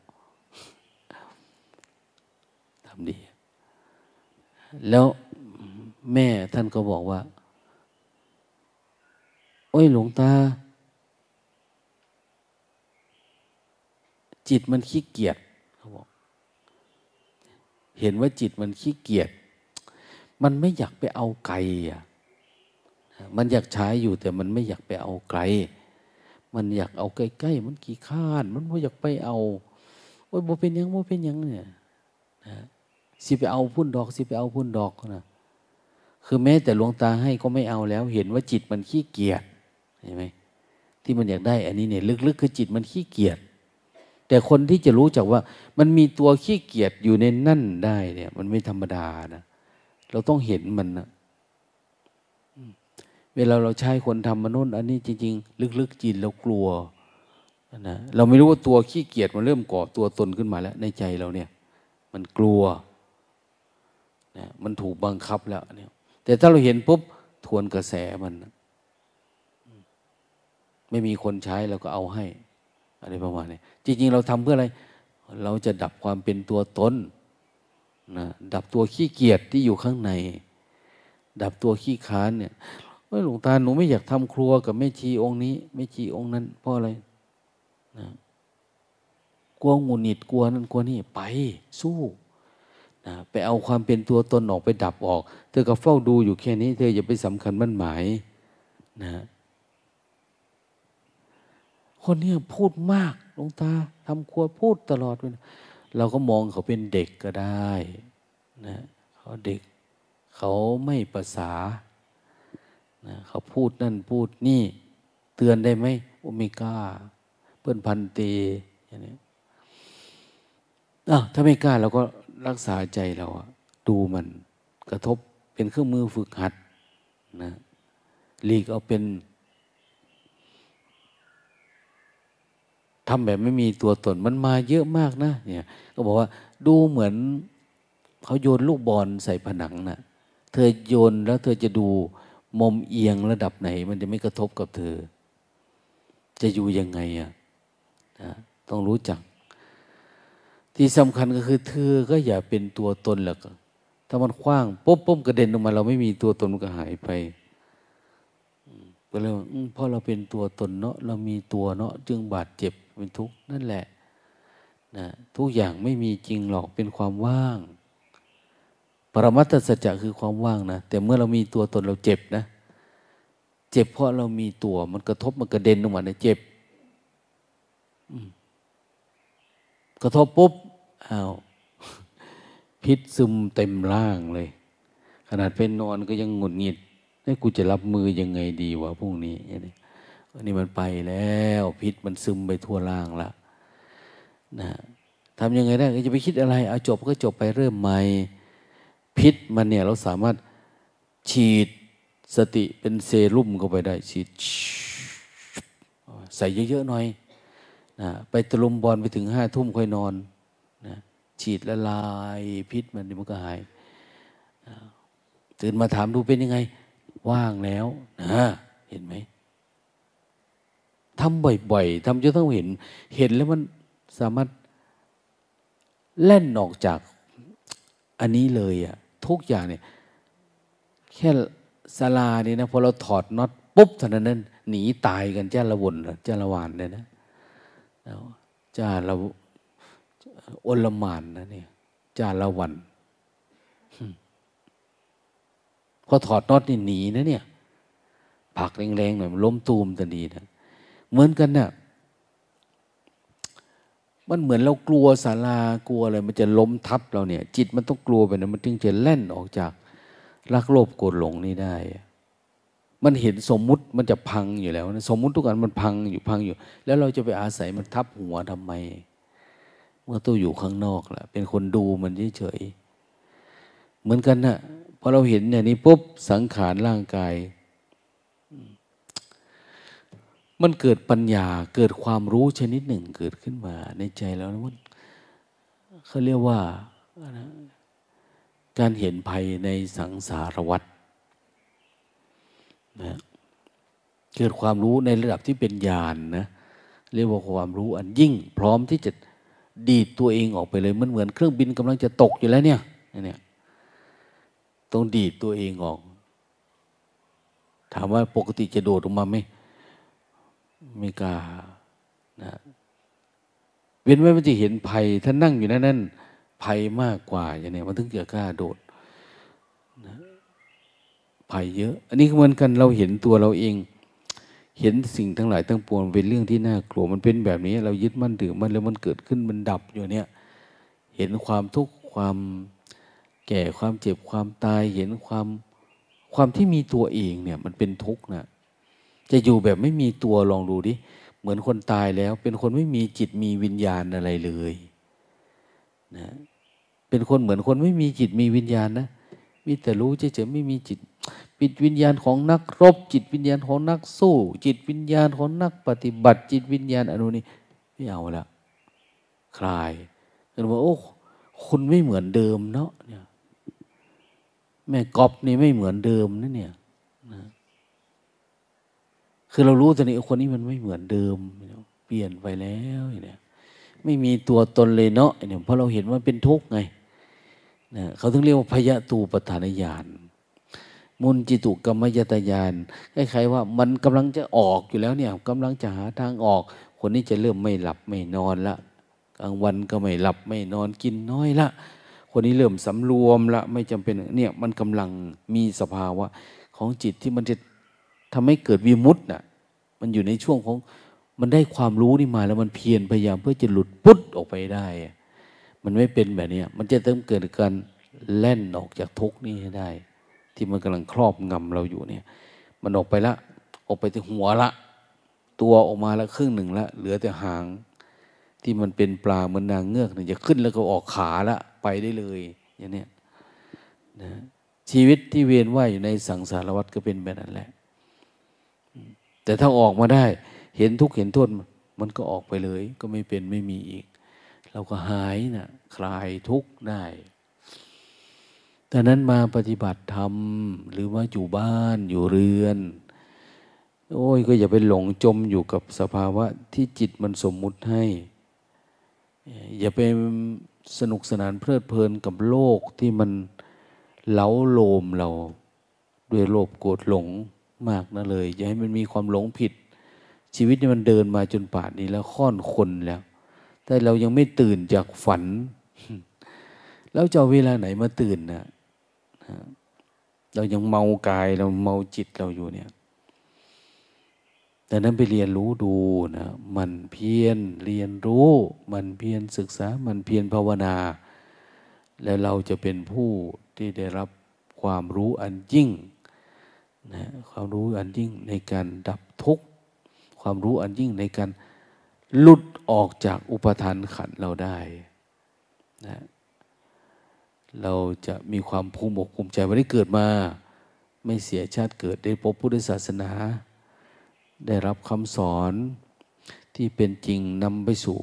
ทำดี แล้วแม่ท่านก็บอกว่า โอ้ยหลวงตา จิตมันขี้เกียจเขาบอก เห็นว่าจิตมันขี้เกียจ มันไม่อยากไปเอาไกลอะมันอยากใช้อยู่แต่มันไม่อยากไปเอาไกล มันอยากเอาใกล้ๆมันกี่ข้าน มันไม่อยากไปเอาโอ้ยบ่เป็นยังบ่เป็นยังเนี่ยนะสิไปเอาพุ่นดอก สิไปเอาพุ่นดอกนะคือแม้แต่หลวงตาให้ก็ไม่เอาแล้ว เห็นว่าจิตมันขี้เกียจเห็นไหมที่มันอยากได้ อันนี้เนี่ยลึกๆคือจิตมันขี้เกียจแต่คนที่จะรู้จักว่า มันมีตัวขี้เกียจอยู่ในนั่นได้เนี่ย มันไม่ธรรมดานะ เราต้องเห็นมันนะเวลาเราใช้คนทำมนุษย์อันนี้จริง ๆ ลึกๆจิตเรากลัวนะเราไม่รู้ว่าตัวขี้เกียจมันเริ่มก่อตัวตนขึ้นมาแล้ว ในใจเราเนี่ย มันกลัวนะมันถูกบังคับแล้วเนี่ย แต่ถ้าเราเห็นปุ๊บทวนกระแสมัน ไม่มีคนใช้เราก็เอาให้อะไรประมาณนี้จริง ๆ เราทำเพื่ออะไร เราจะดับความเป็นตัวตน นะดับตัวขี้เกียจที่อยู่ข้างใน ดับตัวขี้ค้านเนี่ยหลวงตาหนูไม่อยากทำครัวกับแม่ชีองค์นี้แม่ชีองค์นั้นเพราะอะไรนะกลัวงูหนิดกลัวนั้นกลัวนี่ไปสู้นะไปเอาความเป็นตัวตนออกไปดับออก เธอก็เฝ้าดูอยู่แค่นี้ เธออย่าไปสำคัญมั่นหมายนะคนนี้พูดมากหลวงตาทำครัวพูดตลอดเลย เราก็มองเขาเป็นเด็กก็ได้นะเขาเด็กเขาไม่ภาษานะเขาพูดนั่นพูดนี่ เตือนได้ไหมโอเมก้า เพื่อนพันเตอย่างนี้อ้าวถ้าไม่กล้าเราก็รักษาใจเราอะดูมันกระทบเป็นเครื่องมือฝึกหัดนะลีกเอาเป็น ทำแบบไม่มีตัวตนมันมาเยอะมากนะเนี่ยก็บอกว่าดูเหมือนเขาโยนลูกบอลใส่ผนังนะเธอโยนแล้วเธอจะดูมุมเอียงระดับไหน มันจะไม่กระทบกับเธอ จะอยู่ยังไงอะนะต้องรู้จัก ที่สำคัญก็คือ เธอก็อย่าเป็นตัวตนหรอกถ้ามันคว้างปุ๊บปุ๊บกระเด็นออกมา เราไม่มีตัวตนมันก็หายไป ก็เลยว่าเพราะเราเป็นตัวตนเนาะเรามีตัวเนาะจึงบาดเจ็บเป็นทุกข์นั่นแหละนะทุกอย่างไม่มีจริงหรอกเป็นความว่าง ปรมัตถสัจจะคือความว่างนะแต่เมื่อเรามีตัวตนเราเจ็บนะ เจ็บเพราะเรามีตัวมันกระทบมันกระเด็นออกมาเนี่ยเจ็บกระทบปุ๊บอ้าวพิษซึมเต็มร่างเลย ขนาดเป็นนอนก็ยังหงุดหงิด นี่กูจะรับมือยังไงดีวะพรุ่งนี้อันนี้มันไปแล้วพิษมันซึมไปทั่วร่างละนะทำยังไงได้จะไปคิดอะไร เอาจบก็จบไปเริ่มใหม่ พิษมันเนี่ยเราสามารถฉีดสติเป็นเซรุ่มเข้าไปได้ฉีดใส่เยอะๆหน่อยนะไปตะลุมบอลไปถึงห้าทุ่มค่อยนอนนะฉีดละลายพิษมันมันก็หายตื่นมาถามดูเป็นยังไง ว่างแล้วนะเห็นไหมทำบ่อยๆทำจนต้องเห็น เห็นแล้วมันสามารถเล่นออกจากอันนี้เลยอะทุกอย่างเนี่ย แค่สลาเนี่ยนะพอเราถอดน็อตปุ๊บเท่านั้นนั้นหนีตายกันเจ้าละวนเจ้าละวานเลยนะเจ้าละอลมานนะเนี่ยจ้าละวัน พอถอดน็อตนี่หนีนะเนี่ยผักแรงๆหน่อยมันล้มตูมทันทีนะเหมือนกันเนะ่ยมันเหมือนเรากลัวศาลากลัวอะไรมันจะล้มทับเราเนี่ย จิตมันต้องกลัวไปนะมันถึงจะแล่นออกจากรักโลภโกรธหลงนี่ได้ มันเห็นสมมุติมันจะพังอยู่แล้วนะสมมุติทุกอันมันพังอยู่พังอยู่ แล้วเราจะไปอาศัยมันทับหัวทำไม เมื่อตัวอยู่ข้างนอกแหละเป็นคนดูมันเฉยๆเหมือนกันนะพ อเราเห็นอย่างนี้ปุ๊บสังขารร่างกาย มันเกิดปัญญาเกิดความรู้ชนิดหนึ่งเกิดขึ้นมาในใจแล้วนะมันเขาเรียกว่าการเห็นภัยในสังสารวัฏนะเกิดความรู้ในระดับที่เป็นญาณนนะเรียกว่าความรู้อันยิ่ง พร้อมที่จะดีดตัวเองออกไปเลยมันเหมือนเครื่องบินกำลังจะตกอยู่แล้วเนี่ยเนี่ย ต้องดีดตัวเองออก ถามว่าปกติจะโดดออกมาไหมไม่กล้านะเว้นไว้มันจะเห็นภัยถ้านั่งอยู่นั่นนั่นภัยมากกว่าอย่างนี้มันถึงจะกล้าโดดนะภัยเยอะ อันนี้เหมือนกันเราเห็นตัวเราเอง เห็นสิ่งทั้งหลายทั้งปวงเป็นเรื่องที่น่ากลัวมันเป็นแบบนี้ เรายึดมั่นถือมันแล้วมันเกิดขึ้นมันดับอยู่เนี่ย เห็นความทุกข์ความ แก่ความเจ็บความตายเห็นความความที่มีตัวเองเนี่ยมันเป็นทุกข์นะจะอยู่แบบไม่มีตัวลองดูดิเหมือนคนตายแล้ว เป็นคนไม่มีจิตมีวิญญาณอะไรเลยนะเป็นคนเหมือนคนไม่มีจิตมีวิญญาณนะมีแต่รู้เฉยๆไม่มีจิตปิดวิญญาณของนักรบ จิตวิญญาณของนักสู้ จิตวิญญาณของนักปฏิบัติ จิตวิญญาณอนุนี้ไม่เอาละคลายกันว่าโอ้คุณไม่เหมือนเดิมเนาะเนี่ย แม่กอบนี่ไม่เหมือนเดิมนะเนี่ยนะคือเรารู้ตอนนี้คนนี้มันไม่เหมือนเดิม เปลี่ยนไปแล้วเนี่ยไม่มีตัวตนเลยเนาะเนี่ยเพราะเราเห็นว่าเป็นทุกข์ไงนะเขาถึงเรียกว่าพยะตูปทานญาณมุนจิตุกรรมยตญาณคล้ายๆว่ามันกำลังจะออกอยู่แล้วเนี่ยกำลังจะหาทางออก คนนี้จะเริ่มไม่หลับไม่นอนละกลางวันก็ไม่หลับไม่นอนกินน้อยละ คนนี้เริ่มสำรวมละไม่จำเป็นเนี่ยมันกำลังมีสภาวะ ของจิตที่มันจะทำให้เกิดวิมุตต์น่ะมันอยู่ในช่วงของมันได้ความรู้นี่มาแล้วมันเพียรพยายามเพื่อจะหลุดปุ๊ดออกไปได้ มันไม่เป็นแบบนี้มันจะต้องเกิดการแล่นออกจากทุกนี้ให้ได้ ที่มันกำลังครอบงำเราอยู่เนี่ย มันออกไปละ ออกไปที่หัวละ ตัวออกมาละครึ่งหนึ่งละ เหลือแต่หาง ที่มันเป็นปลาเหมือนนางเงือกเนี่ยจะขึ้นแล้วก็ออกขาละ ไปได้เลย อย่างนี้นะชีวิตที่เวียนว่ายอยู่ในสังสารวัฏก็เป็นแบบนั้นแหละ แต่ถ้าออกมาได้ เห็นทุกข์เห็นโทษมันก็ออกไปเลย ก็ไม่เป็นไม่มีอีก เราก็หายนะคลายทุกข์ได้ดังนั้นมาปฏิบัติธรรม หรือว่าอยู่บ้านอยู่เรือน โอ้ยก็อย่าไปหลงจมอยู่กับสภาวะที่จิตมันสมมุติให้ อย่าไป สนุกสนานเพลิดเพลินกับโลกที่มันเล้าโลมเรา ด้วยโลภโกรธหลงมากนะเลย อย่าให้มันมีความหลงผิด ชีวิตนี่มันเดินมาจนป่านนี้แล้วค่อนคนแล้ว แต่เรายังไม่ตื่นจากฝัน แล้วจะเวลาไหนมาตื่นนะเรายังเมากายเราเมาจิตเราอยู่เนี่ย แต่นั้นไปเรียนรู้ดูนะมันเพียรเรียนรู้ มันเพียรศึกษา มันเพียรภาวนา แล้วเราจะเป็นผู้ที่ได้รับความรู้อันยิ่งนะความรู้อันยิ่งในการดับทุกข์ความรู้อันยิ่งในการหลุดออกจากอุปทานขันเราได้นะเราจะมีความภูมิอกภูมิใจวันนี้เกิดมา ไม่เสียชาติเกิดได้พบพุทธศาสนา ได้รับคำสอนที่เป็นจริงนำไปสู่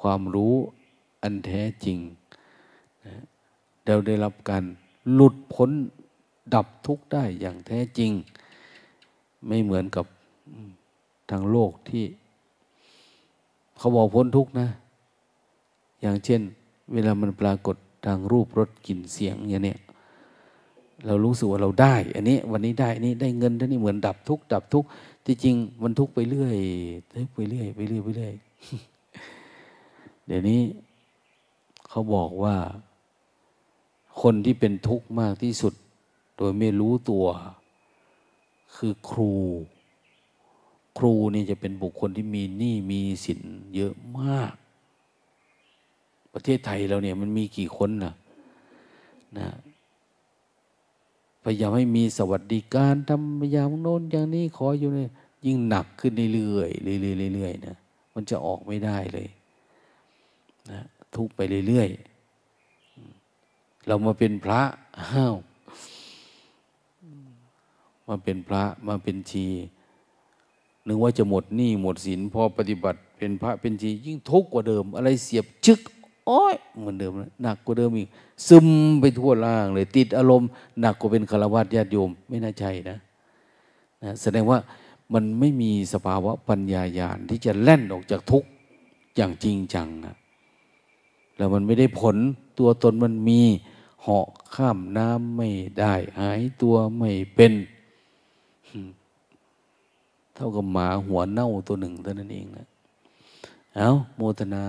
ความรู้อันแท้จริงเราได้รับการหลุดพ้นดับทุกข์ได้อย่างแท้จริง ไม่เหมือนกับทางโลกที่ เขาบอกพ้นทุกข์นะ อย่างเช่น เวลามันปรากฏทางรูปรสกลิ่นเสียงอย่างเนี้ยเรารู้สึกว่าเราได้ อันนี้ วันนี้ได้อันนี้ได้เงินท่านี้เหมือนดับทุกข์ดับทุกข์ ที่จริงมันทุกไปเรื่อยทุกไปเรื่อยไปเรื่อยไปเรื่อยเดี๋ยวนี้เขาบอกว่า คนที่เป็นทุกข์มากที่สุด โดยไม่รู้ตัว คือครู ครูนี่จะเป็นบุคคลที่มีหนี้มีสินเยอะมาก ประเทศไทยเราเนี่ยมันมีกี่คนนะนะ พยายามให้มีสวัสดิการทำพยายามโน้นอย่างนี้ขออยู่เนี่ยยิ่งหนักขึ้นเรื่อยๆเรื่อยๆเรื่อยๆนะมันจะออกไม่ได้เลยนะทุกไปเรื่อยๆเรามาเป็นพระอ้าวมาเป็นพระมาเป็นชีนึกว่าจะหมดหนี้หมดสินพอปฏิบัติเป็นพระเป็นชียิ่งทุกข์กว่าเดิม อะไรเสียบชึก โอ้ยเหมือนเดิมหนักกว่าเดิมอีก ซึมไปทั่วล่างเลย ติดอารมณ์หนักกว่าเป็นฆราวาสญาติโยม ไม่น่าใช่นะนะแสดงว่ามันไม่มีสภาวะปัญญาญาณที่จะแล่นออกจากทุกข์อย่างจริงจังนะแล้วมันไม่ได้ผลตัวตนมันมีเหาะข้ามน้ำไม่ได้หายตัวไม่เป็น เท่ากับหมาหัวเน่าตัวหนึ่งเท่านั้นเองนะเอาโมทนา